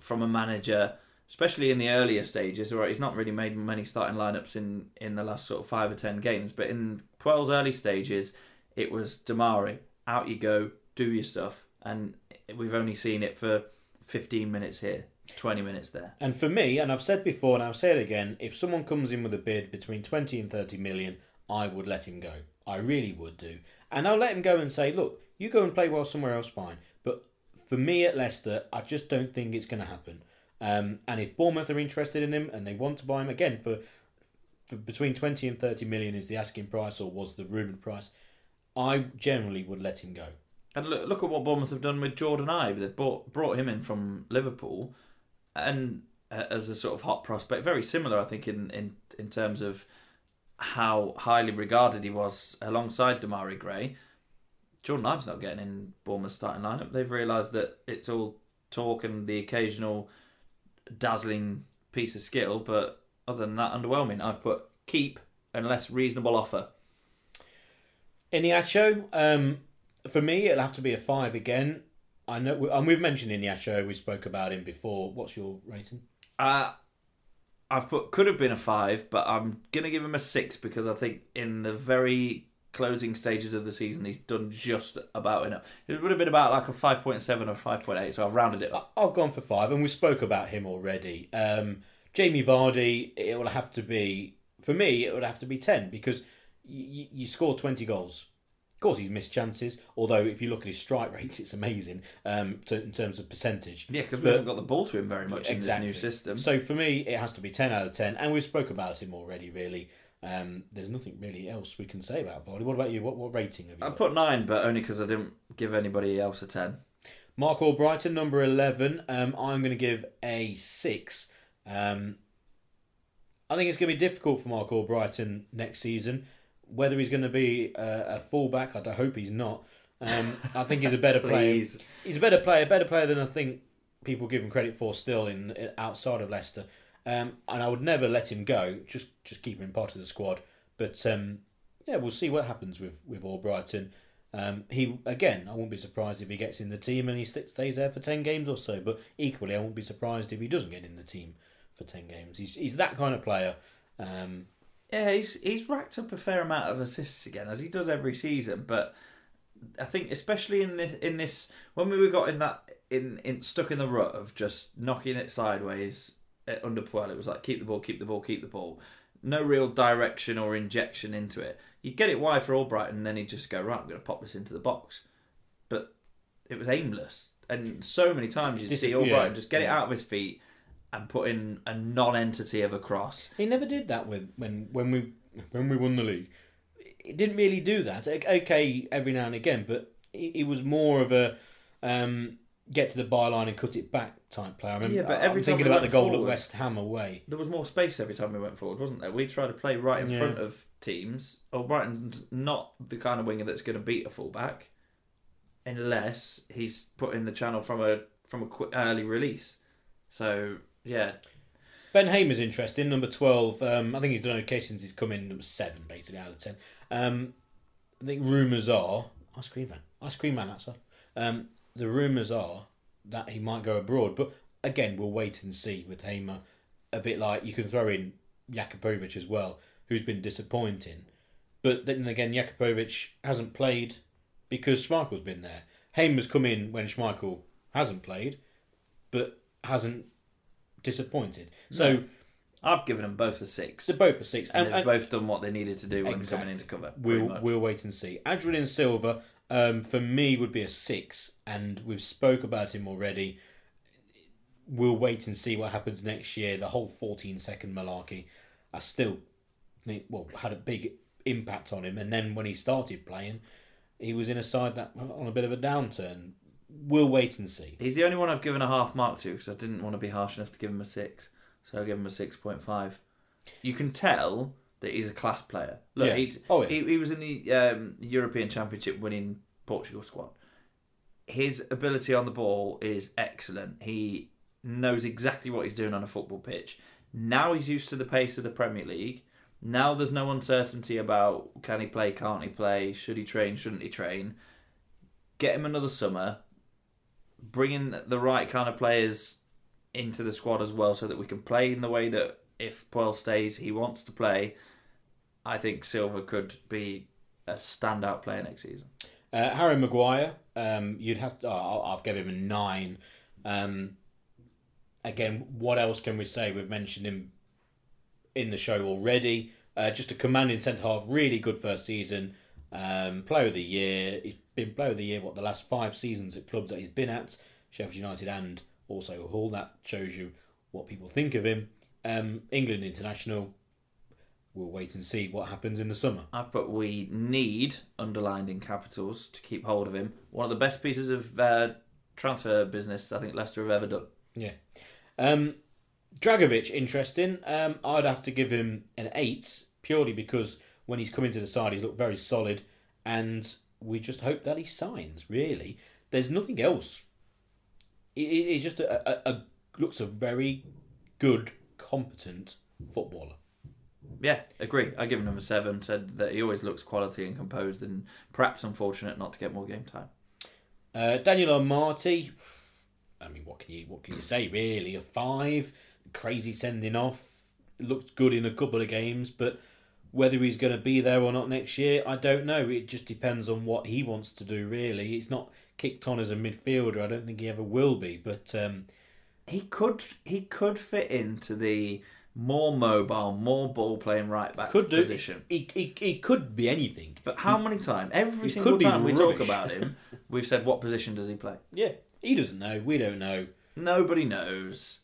from a manager, especially in the earlier stages. Right, he's not really made many starting lineups in in the last sort of five or ten games, but in Puel's early stages, it was Demarai out you go, do your stuff, and we've only seen it for fifteen minutes here, twenty minutes there. And for me, and I've said before, and I'll say it again, if someone comes in with a bid between 20 and 30 million, I would let him go. I really would do. And I'll let him go and say, look, you go and play well somewhere else, fine. But for me at Leicester, I just don't think it's going to happen. Um, and if Bournemouth are interested in him and they want to buy him, again, for, for between 20 and 30 million is the asking price or was the rumoured price, I generally would let him go. And look, look at what Bournemouth have done with Jordan Ibe. They've brought, brought him in from Liverpool, and uh, as a sort of hot prospect, very similar, I think, in, in, in terms of how highly regarded he was alongside Demarai Gray. Jordan Ibe's not getting in Bournemouth's starting lineup. They've realised that it's all talk and the occasional dazzling piece of skill, but other than that, underwhelming. I've put keep unless reasonable offer. Iheanacho, um, for me, it'll have to be a five again. I know, and we've mentioned Iheanacho. We spoke about him before. What's your rating? Uh, I've put could have been a five, but I'm gonna give him a six because I think in the very closing stages of the season he's done just about enough. It would have been about like a five point seven or five point eight, so I've rounded it up. I've gone for five, and we spoke about him already. Um, Jamie Vardy, it will have to be for me. It would have to be ten because you, you score twenty goals. Of course, he's missed chances. Although, if you look at his strike *laughs* rates, it's amazing um, to, in terms of percentage. Yeah, because we haven't got the ball to him very much Exactly. in this new system. So for me, it has to be ten out of ten, and we've spoke about him already. Really, um, there's nothing really else we can say about Vardy. What about you? What, what rating have you I got? put nine, but only because I didn't give anybody else a ten. Mark Albrighton, number 11. Um, I'm going to give a 6. Um, I think it's going to be difficult for Mark Albrighton next season. Whether he's going to be a, a fullback, I hope he's not. Um, I think he's a better *laughs* player. He's a better player, better player than I think people give him credit for still in outside of Leicester. Um, and I would never let him go. Just just keep him part of the squad. But um, yeah, we'll see what happens with with Albrighton. Um, he again, I won't be surprised if he gets in the team and he st- stays there for ten games or so. But equally, I won't be surprised if he doesn't get in the team for ten games. He's he's that kind of player. Um, Yeah, he's he's racked up a fair amount of assists again, as he does every season. But I think, especially in this in this when we were got in that in, in stuck in the rut of just knocking it sideways under Puel, it was like keep the ball, keep the ball, keep the ball. No real direction or injection into it. You get it wide for Albrighton, and then he'd just go right. I'm going to pop this into the box. But it was aimless, and so many times you see Albrighton yeah, just get it out of his feet and put in a non-entity of a cross. He never did that with when when we when we won the league. He didn't really do that. Okay, every now and again, but he, he was more of a um, get to the byline and cut it back type player. I remember, Yeah, but every I'm thinking we about the goal forward- at West Ham away. There was more space every time we went forward, wasn't there? We tried to play right in Yeah. front of teams. Albrighton's not the kind of winger that's going to beat a fullback, unless he's put in the channel from a from a quick, early release. So yeah, Ben Hamer's interesting, number 12. Um, I think he's done okay since he's come in, number 7, basically, out of 10. Um, I think rumours are. Ice cream man. Ice cream man, that's all. Um, the rumours are that he might go abroad, but again, we'll wait and see with Hamer. A bit like you can throw in Jakupovic as well, who's been disappointing. But then again, Jakupovic hasn't played because Schmeichel's been there. Hamer's come in when Schmeichel hasn't played, but hasn't disappointed. So I've given them both a six, they're both a six. and, And, they've and both done what they needed to do when Exactly. coming into cover. we'll we'll wait and see. Adrien Silva, um, for me, would be a six, and we've spoke about him already. We'll wait and see what happens next year. The whole 14 second malarkey, I still well, had a big impact on him. And then when he started playing, he was in a side that on a bit of a downturn. We'll wait and see. He's the only one I've given a half mark to because I didn't want to be harsh enough to give him a six, so I give him a six point five. You can tell that he's a class player. Look, Yeah. he's Oh, yeah. he, he was in the um, European Championship winning Portugal squad. His ability on the ball is excellent. He knows exactly what he's doing on a football pitch. Now he's used to the pace of the Premier League. Now there's no uncertainty about can he play, can't he play, should he train, shouldn't he train. Get him another summer. Bring in the right kind of players into the squad as well, so that we can play in the way that if Puel stays, he wants to play. I think Silva could be a standout player next season. Uh, Harry Maguire, um, you'd have to. Oh, I've given him a nine. Um, again, what else can we say? We've mentioned him in the show already. Uh, just a commanding centre half, really good first season. Um, player of the year. He's been player of the year. What the last five seasons at clubs that he's been at, Sheffield United and also Hull. That shows you what people think of him. Um, England international. We'll wait and see what happens in the summer. I've put we need underlined in capitals to keep hold of him. One of the best pieces of uh, transfer business I think Leicester have ever done. Yeah. Um, Dragovic, interesting. Um, I'd have to give him an eight purely because when he's come into the side, he's looked very solid, and we just hope that he signs. Really, there's nothing else. He- he- He's just a, a, a looks a very good, competent footballer. Yeah, agree. I give him a seven. Said that he always looks quality and composed, and perhaps unfortunate not to get more game time. Uh, Daniel Amartey. I mean, what can you what can you say? Really, a five. Crazy sending off. Looked good in a couple of games, but whether he's going to be there or not next year, I don't know. It just depends on what he wants to do. Really, he's not kicked on as a midfielder. I don't think he ever will be. But um, He could he could fit into the more mobile, more ball playing right back could do. position. He, he, he could be anything. But how many times? Every He single could be time we talk rubbish. about him, *laughs* we've said what position does he play? Yeah, he doesn't know. We don't know. Nobody knows.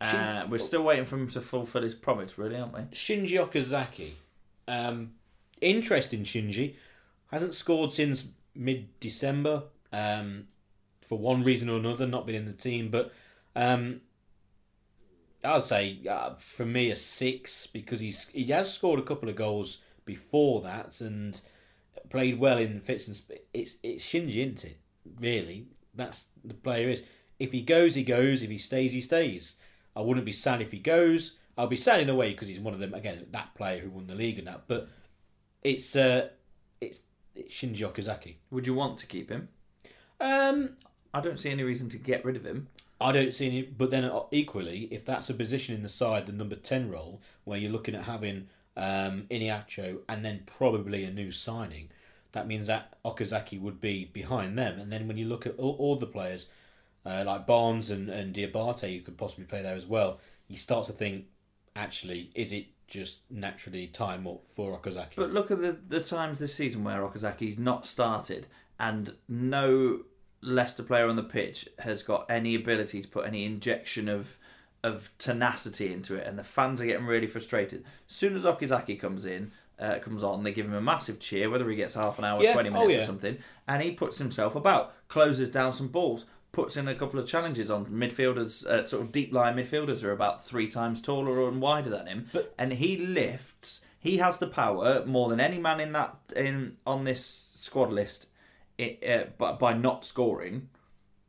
Uh, we're still waiting for him to fulfil his promise, really, aren't we? Shinji Okazaki. Um, interesting, Shinji. Hasn't scored since mid December. Um, for one reason or another, not been in the team. But um, I'd say uh, for me a six because he's he has scored a couple of goals before that and played well in fits and sp- it's it's Shinji, isn't it? Really, that's the player is. If he goes, he goes. If he stays, he stays. I wouldn't be sad if he goes. I'll be sad in a way because he's one of them again. That player who won the league and that, but it's uh, it's, it's Shinji Okazaki. Would you want to keep him? Um, I don't see any reason to get rid of him. I don't see any. But then uh, equally, if that's a position in the side, the number ten role, where you're looking at having um, Iheanacho and then probably a new signing, that means that Okazaki would be behind them. And then when you look at all, all the players, uh, like Barnes and, and Diabate, you could possibly play there as well. You start to think, actually, is it just naturally time up for Okazaki? But look at the, the times this season where Okazaki's not started and no Leicester player on the pitch has got any ability to put any injection of of tenacity into it, and the fans are getting really frustrated. As soon as Okazaki comes in, uh, comes on, they give him a massive cheer, whether he gets half an hour, Yeah, twenty oh, minutes, or yeah. something, and he puts himself about, closes down some balls. Puts in a couple of challenges on midfielders, uh, sort of deep line midfielders who are about three times taller and wider than him, But- and he lifts. He has the power more than any man in that in on this squad list, it, uh, by not scoring,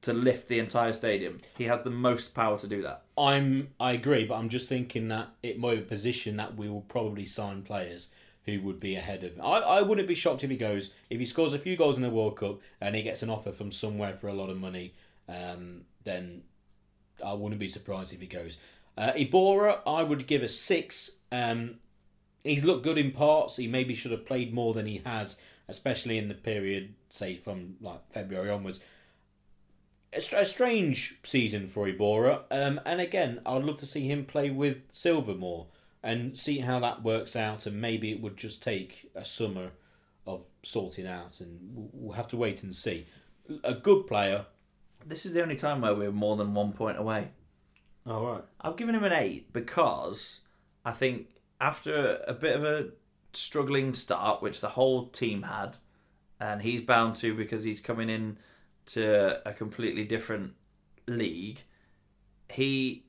to lift the entire stadium. He has the most power to do that. I'm I agree, but I'm just thinking that it might be a position that we will probably sign players who would be ahead of. I, I wouldn't be shocked if he goes if he scores a few goals in the World Cup and he gets an offer from somewhere for a lot of money. Um, then I wouldn't be surprised if he goes. Uh, Iborra, I would give a six. Um, he's looked good in parts. He maybe should have played more than he has, especially in the period, say from like February onwards a, strange season for Iborra. Um, and again, I'd love to see him play with Silva more and see how that works out. And maybe it would just take a summer of sorting out, and we'll- we'll have to wait and see. A good player. This is the only time where we're more than one point away. All right. I've given him an eight because I think after a bit of a struggling start, which the whole team had, and he's bound to because he's coming in to a completely different league, he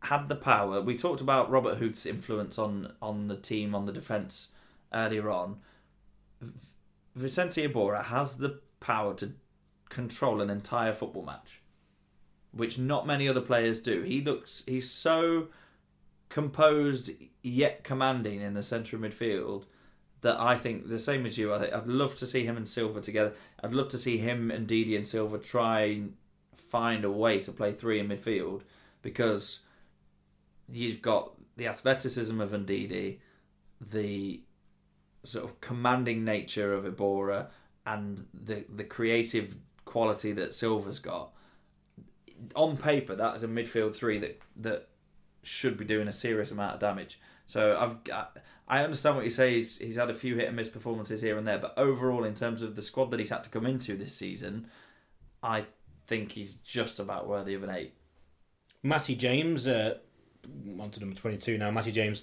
had the power. We talked about Robert Huth's influence on on the team on the defense earlier on. Vicente Iborra has the power to control an entire football match which not many other players do. He looks he's so composed yet commanding in the centre of midfield that I think the same as you. I, I'd love to see him and Silva together. I'd love to see him and Ndidi and Silva try and find a way to play three in midfield because you've got the athleticism of Ndidi, the sort of commanding nature of Iborra, and the the creative quality that Silva's got on paper, that is a midfield three that that should be doing a serious amount of damage. So I've got, I understand what you say. He's he's had a few hit and miss performances here and there, but overall, in terms of the squad that he's had to come into this season, I think he's just about worthy of an eight. Matty James, uh, on to number 22 now. Matty James,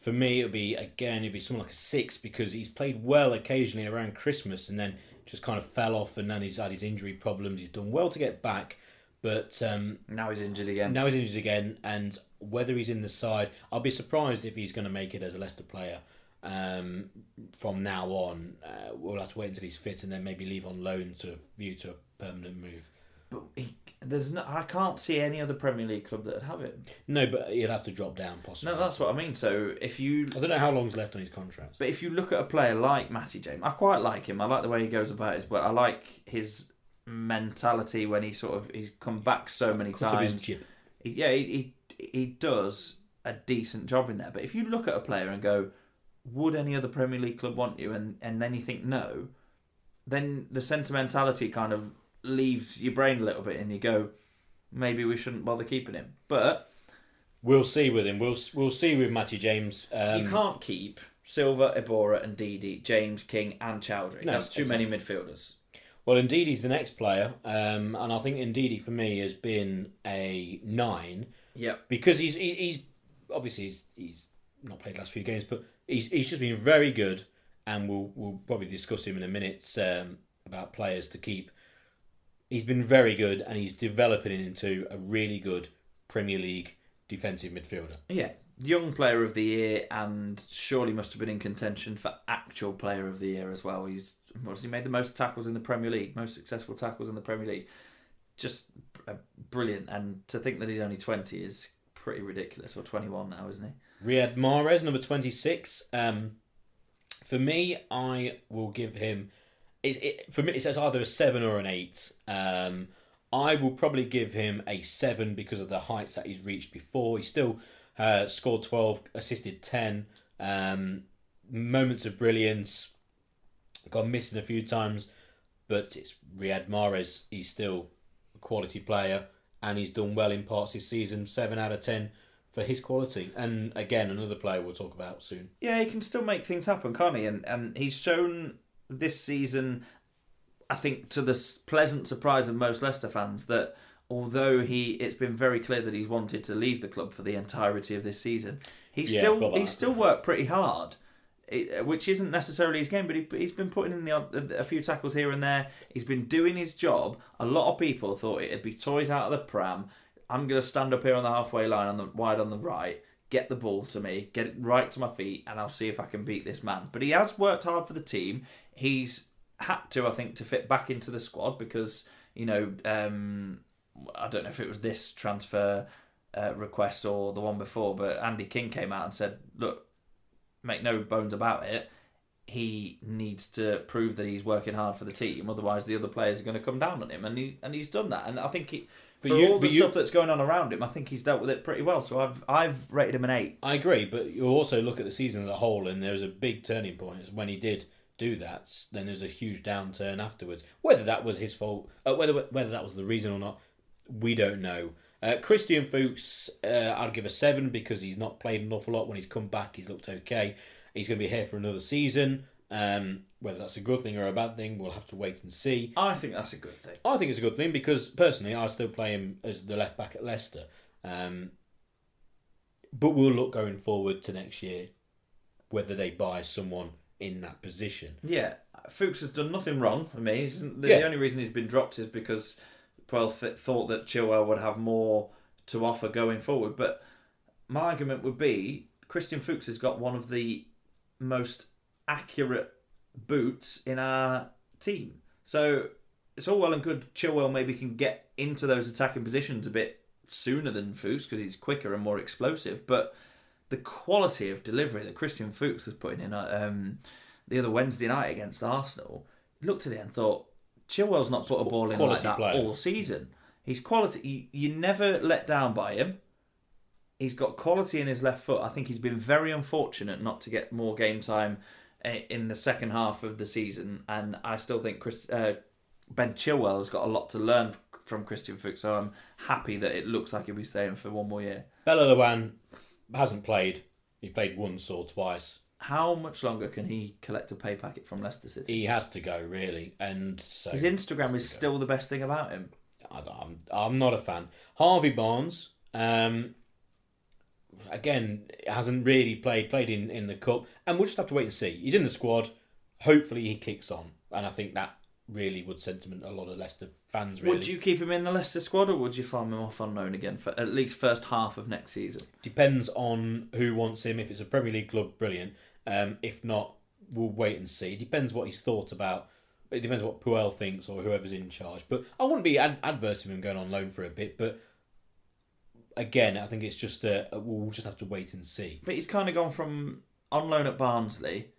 for me, it would be, again, it'd be something like a six because he's played well occasionally around Christmas and then just kind of fell off and then he's had his injury problems. He's done well to get back, but um, Now he's injured again. now he's injured again. And whether he's in the side, I'll be surprised if he's going to make it as a Leicester player. Um, from now on, uh, we'll have to wait until he's fit and then maybe leave on loan to view to a permanent move. But he, there's no, I can't see any other Premier League club that would have him. No, but he'd have to drop down possibly. No, that's what I mean. So if you I don't know how long's left on his contract. But if you look at a player like Matty James, I quite like him. I like the way he goes about his work. I like his mentality when he sort of he's come back so many Cut times. Yeah, he, he he does a decent job in there. But if you look at a player and go, would any other Premier League club want you? And and then you think no, then the sentimentality kind of leaves your brain a little bit, and you go, maybe we shouldn't bother keeping him. But We'll see with him. We'll we'll see with Matty James. Um, you can't keep Silva, Iborra, and Ndidi, James King, and Choudhury. No, That's too many midfielders. Well, indeed, he's the next player, um, and I think Ndidi for me has been a nine Yeah. because he's he, he's obviously he's, he's not played the last few games, but he's he's just been very good, and we'll we'll probably discuss him in a minute um, about players to keep. He's been very good, and he's developing into a really good Premier League defensive midfielder. Yeah. Young player of the year, and surely must have been in contention for actual player of the year as well. He's he made the most tackles in the Premier League, most successful tackles in the Premier League. Just brilliant, and to think that he's only twenty is pretty ridiculous. Or twenty one now, isn't he? Riyad Mahrez, number 26. Um, for me, I will give him. It's, it, for me, it says either a 7 or an 8. Um, I will probably give him a 7 because of the heights that he's reached before. He still uh, scored 12, assisted 10. Um, moments of brilliance. Got missing a few times, but it's Riyad Mahrez. He's still a quality player and he's done well in parts this season. 7 out of 10 for his quality. And again, another player we'll talk about soon. Yeah, he can still make things happen, can't he? And and he's shown this season I think to the pleasant surprise of most Leicester fans that although he it's been very clear that he's wanted to leave the club for the entirety of this season, he's Yeah, still he's still worked pretty hard. It, which isn't necessarily his game, but he, he's been putting in the a few tackles here and there. He's been doing his job. A lot of people thought it'd be toys out of the pram. I'm going to stand up here on the halfway line on the wide on the right, get the ball to me, get it right to my feet, and I'll see if I can beat this man. But he has worked hard for the team. He's had to, I think, to fit back into the squad because you know um, I don't know if it was this transfer uh, request or the one before, but Andy King came out and said, "Look, make no bones about it." He needs to prove that he's working hard for the team. Otherwise, the other players are going to come down on him, and he and he's done that. And I think he, But for you- all the but you- stuff that's going on around him, I think he's dealt with it pretty well. So I've I've rated him an eight. I agree, but you also look at the season as a whole, and there was a big turning point. It's when he did do that. Then there's a huge downturn afterwards. Whether that was his fault, uh, whether whether that was the reason or not, we don't know. Uh, Christian Fuchs, uh, I'd give a seven because he's not played an awful lot. When he's come back, he's looked okay. He's going to be here for another season. Um, whether that's a good thing or a bad thing, we'll have to wait and see. I think that's a good thing. I think it's a good thing because personally, I still play him as the left back at Leicester. Um, but we'll look going forward to next year whether they buy someone in that position. Yeah, Fuchs has done nothing wrong for me. The, Yeah. the only reason he's been dropped is because well th- thought that Chilwell would have more to offer going forward. But my argument would be Christian Fuchs has got one of the most accurate boots in our team. So it's all well and good. Chilwell maybe can get into those attacking positions a bit sooner than Fuchs because he's quicker and more explosive. But the quality of delivery that Christian Fuchs was putting in uh, um, the other Wednesday night against Arsenal, looked at it and thought, Chilwell's not put a ball in like that player. all season. He's quality. You, you never let down by him. He's got quality in his left foot. I think he's been very unfortunate not to get more game time eh, in the second half of the season, and I still think Chris, uh, Ben Chilwell has got a lot to learn from Christian Fuchs. So I'm happy that it looks like he'll be staying for one more year. Benalouane hasn't played. He played once or twice. How much longer can he collect a pay packet from Leicester City? He has to go really, and so His Instagram is still the best thing about him. I, I'm I'm not a fan. Harvey Barnes, um, again, hasn't really played played in, in the cup, and we'll just have to wait and see. He's in the squad. Hopefully, he kicks on, and I think that really would sentiment a lot of Leicester fans. Really Would you keep him in the Leicester squad, or would you farm him off on loan again for at least first half of next season? depends on who wants him. If it's a Premier League club, brilliant. Um, if not, we'll wait and see. It depends what he's thought about. It depends what Puel thinks or whoever's in charge. But I wouldn't be ad- adverse to him going on loan for a bit. But again, I think it's just uh, we'll just have to wait and see. But he's kind of gone from on loan at Barnsley,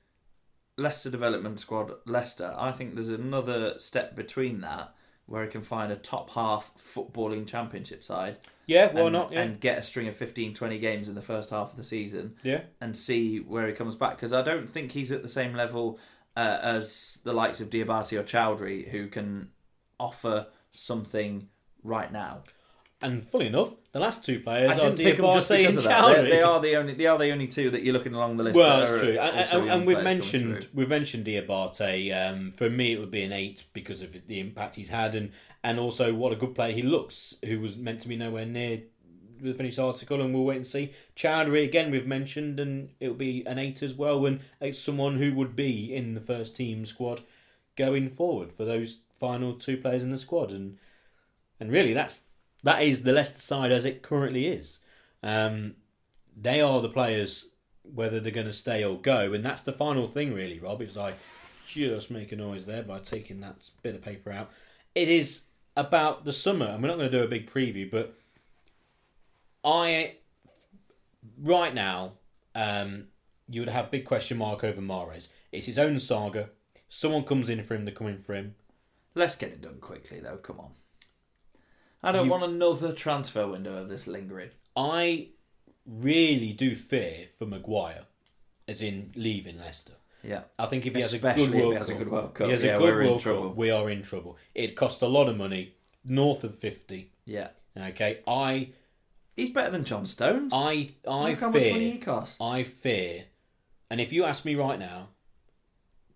Leicester development squad, Leicester. I think there's another step between that where he can find a top half footballing championship side. Yeah, why and, not? Yeah, And get a string of 15, 20 games in the first half of the season yeah. and see where he comes back. Because I don't think he's at the same level uh, as the likes of Diabate or Choudhury who can offer something right now. And fully enough, the last two players I are didn't pick them Diabate and that. They, they are the only they are the only two that you're looking along the list. Well, that that's true, and, and, and we've mentioned we've mentioned Diabate. Um, for me, it would be an eight because of the impact he's had, and and also what a good player he looks. Who was meant to be nowhere near the finished article, and we'll wait and see. Choudhury again, we've mentioned, and it'll be an eight as well. And it's someone who would be in the first team squad going forward for those final two players in the squad, and and really that's that is the Leicester side as it currently is. Um, they are the players whether they're going to stay or go, and that's the final thing, really, Rob. Is I just make a noise there by taking that bit of paper out. It is about the summer, and we're not going to do a big preview, but I right now um, you would have big question mark over Mahrez. It's his own saga. Someone comes in for him, they're coming for him. Let's get it done quickly, though. Come on. I don't You- want another transfer window of this lingering. I really do fear for Maguire, as in leaving Leicester. Yeah. I think if he has a Especially good if he World has a good World Cup, he has yeah, a good World. Cup, we are in trouble. It cost a lot of money, north of fifty. Yeah. Okay, I, He's better than John Stones. I, I Look how much money he fear, cost. I fear, and if you ask me right now,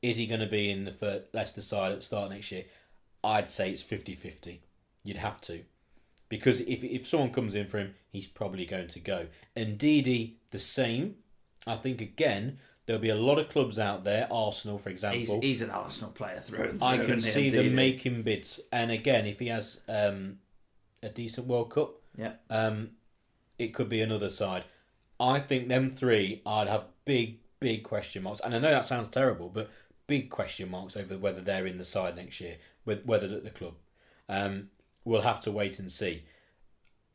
is he going to be in the Leicester side at the start next year? I'd say it's 50-50. You'd have to. Because if, if someone comes in for him, he's probably going to go. Ndidi, the same. I think, again, there'll be a lot of clubs out there, Arsenal, for example. he's an Arsenal player through and through. I can see them making bids. And again, if he has um, a decent World Cup, Yeah. um, it could be another side. I think them three, I'd have big, big question marks. And I know that sounds terrible, but big question marks over whether they're in the side next year, whether at the club. Um, we'll have to wait and see.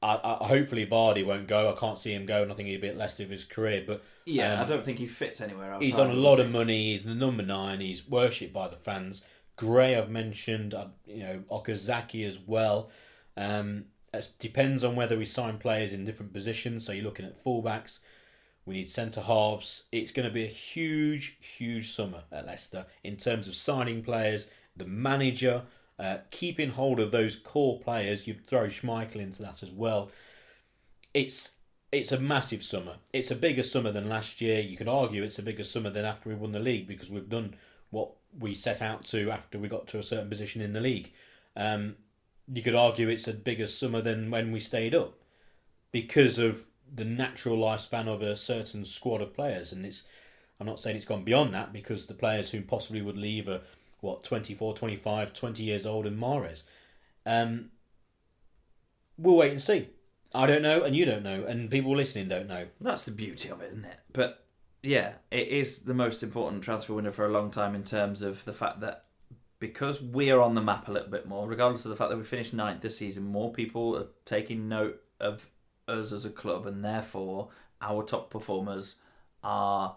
I, I, hopefully Vardy won't go. I can't see him go. and I think he'll be at Leicester of his career, but Yeah, um, I don't think he fits anywhere else. He's on a lot of money. He's the number nine. He's worshipped by the fans. Gray, I've mentioned. Uh, you know, Okazaki as well. Um, it depends on whether we sign players in different positions. So you're looking at fullbacks. We need centre halves. It's going to be a huge, huge summer at Leicester in terms of signing players, the manager, uh, keeping hold of those core players. You'd throw Schmeichel into that as well. It's it's a massive summer. It's a bigger summer than last year. You could argue it's a bigger summer than after we won the league because we've done what we set out to after we got to a certain position in the league. Um, you could argue it's a bigger summer than when we stayed up because of the natural lifespan of a certain squad of players. And it's I'm not saying it's gone beyond that because the players who possibly would leave are what 24, 25, 20 years old in Mahrez. Um, we'll wait and see. I don't know, and you don't know, and people listening don't know. That's the beauty of it, isn't it? But yeah, it is the most important transfer window for a long time in terms of the fact that because we are on the map a little bit more, regardless of the fact that we finished ninth this season, more people are taking note of us as a club, and therefore our top performers are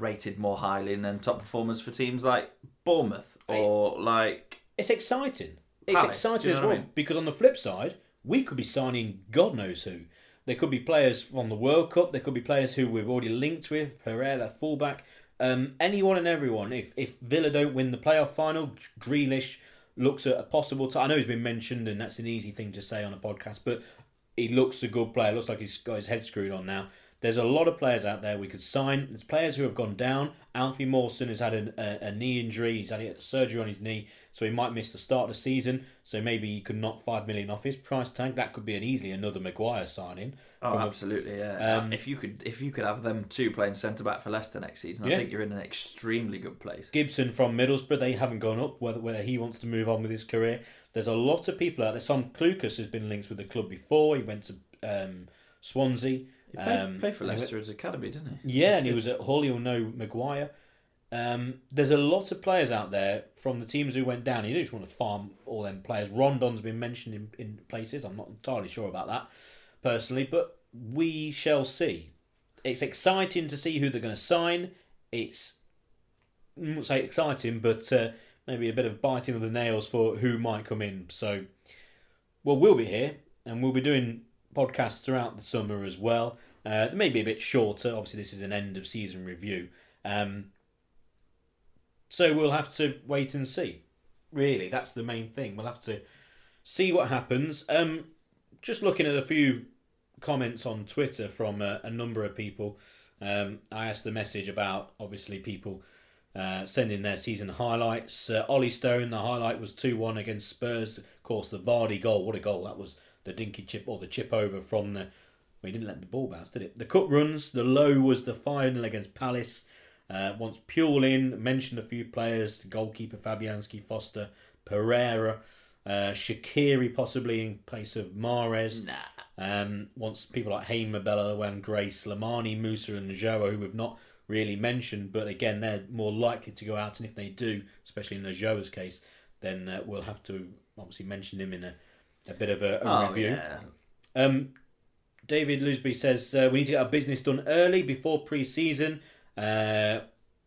rated more highly than top performers for teams like Bournemouth or like It's exciting. It's Palace, exciting you as know well what I mean? because on the flip side, we could be signing God knows who. There could be players from the World Cup. There could be players who we've already linked with. Pereira, fullback, um, anyone and everyone. If if Villa don't win the playoff final, Grealish looks at a possible. T- I know he's been mentioned, and that's an easy thing to say on a podcast, but he looks a good player. Looks like he's got his head screwed on now. There's a lot of players out there we could sign. There's players who have gone down. Alfie Mawson has had a, a, a knee injury. He's had a surgery on his knee, so he might miss the start of the season. So maybe he could knock five million off his price tag. That could be an easily another Maguire signing. Oh, absolutely, yeah. Um, if you could, if you could have them two playing centre back for Leicester next season, I Yeah. think you're in an extremely good place. Gibson from Middlesbrough, they haven't gone up. Whether whether he wants to move on with his career, there's a lot of people out there. Sam Clucas has been linked with the club before. He went to um, Swansea. He played, Um, played for and he Leicester as academy, didn't he? Yeah, and he was at Hull. You'll know Maguire. Um, there's a lot of players out there from the teams who went down. You don't just want to farm all them players. Rondon's been mentioned in, in places. I'm not entirely sure about that personally, but we shall see. It's exciting to see who they're going to sign. It's I won't say exciting, but uh, maybe a bit of biting of the nails for who might come in. So, well, we'll be here and we'll be doing podcasts throughout the summer as well. Uh, maybe a bit shorter. Obviously, this is an end of season review. Um, so we'll have to wait and see. Really, that's the main thing. We'll have to see what happens. Um, just looking at a few comments on Twitter from a, a number of people. Um, I asked a message about obviously people uh, sending their season highlights. Uh, Ollie Stone, the highlight was 2 1 against Spurs. Of course, the Vardy goal, what a goal that was. The dinky chip or the chip over from the. Well, he didn't let the ball bounce, did it? The cup runs, the low was the final against Palace. Uh, once Puel in, mentioned a few players the goalkeeper Fabianski, Foster, Pereira, uh, Shaqiri possibly in place of Mahrez. Nah. Um, once people like Hamer, Bella, Grace, Lamani, Musa, and Joa, who we've not really mentioned, but again, they're more likely to go out, and if they do, especially in Joa's case, then uh, we'll have to obviously mention him in a, a bit of a, a Oh, review. yeah. Um, David Lusby says uh, we need to get our business done early before pre-season. Uh,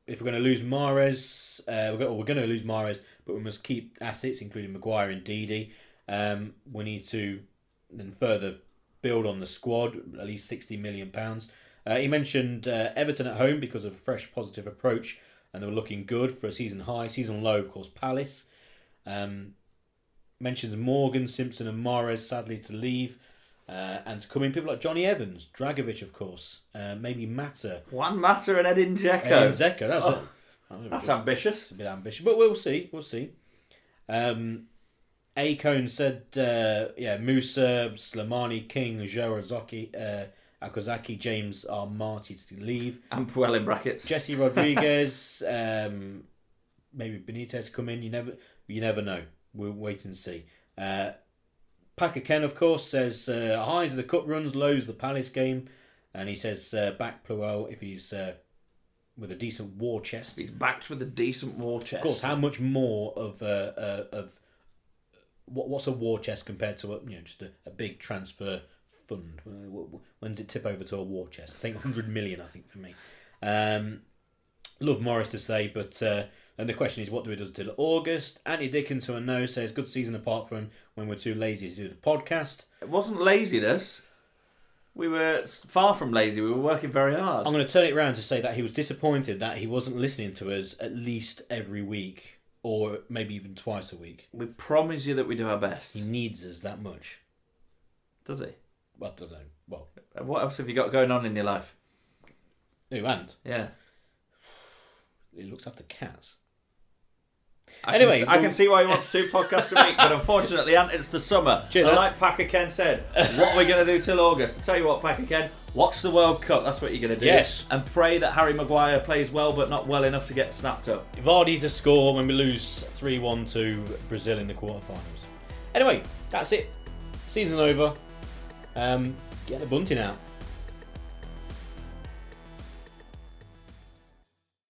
if we're going to lose Mahrez, uh, we're, going, to lose Mahrez, but we must keep assets, including Maguire and Didi. Um, we need to then further build on the squad, at least sixty million pounds. Uh, he mentioned uh, Everton at home because of a fresh, positive approach, and they were looking good for a season high. Season low, of course, Palace. Um, mentions Morgan, Simpson, and Mahrez sadly to leave. Uh, and to come in people like Jonny Evans, Dragovic, of course, uh, maybe Mata, One matter and Edin Dzeko. Edin Zeka. That's, Oh, a, that was a That's bit- ambitious. it's a bit ambitious, but we'll see. We'll see. Um, Acone said, uh, yeah, Musa, Slimani, King, Jorazaki, uh, Akozaki, James Amartey to leave. And Puel in brackets. Jesse Rodriguez, *laughs* um, maybe Benitez come in. You never, you never know. We'll wait and see. Uh, Packer Ken, of course, says uh, highs of the cup runs, lows the Palace game, and he says uh, back Puel if he's uh, with a decent war chest. He's backed with a decent war chest. Of course, how much more of uh, uh, of what what's a war chest compared to a, you know just a, a big transfer fund? Wh- wh- When does it tip over to a war chest? I think 100 million. I think for me. Um, love Morris to say, but uh, and the question is, what do we do until August? Andy Dickens, who I know, says good season apart from when we're too lazy to do the podcast. It wasn't laziness. We were far from lazy. We were working very hard. I'm going to turn it around to say that he was disappointed that he wasn't listening to us at least every week, or maybe even twice a week. We promise you that we do our best. He needs us that much. Does he? I don't know. Well, uh, What else have you got going on in your life? who and Yeah. he looks after cats. I Anyway, can, I can see why he wants two podcasts a week, but *laughs* unfortunately, Ant, it's the summer. Cheers, and like Packer Ken said, what are we going to do till August? I tell you what, Packer Ken, watch the World Cup. That's what you're going to do. Yes. And pray that Harry Maguire plays well, but not well enough to get snapped up. Vardy to score when we lose 3 1 to Brazil in the quarterfinals. Anyway, that's it. Season over. Um, get the bunting out.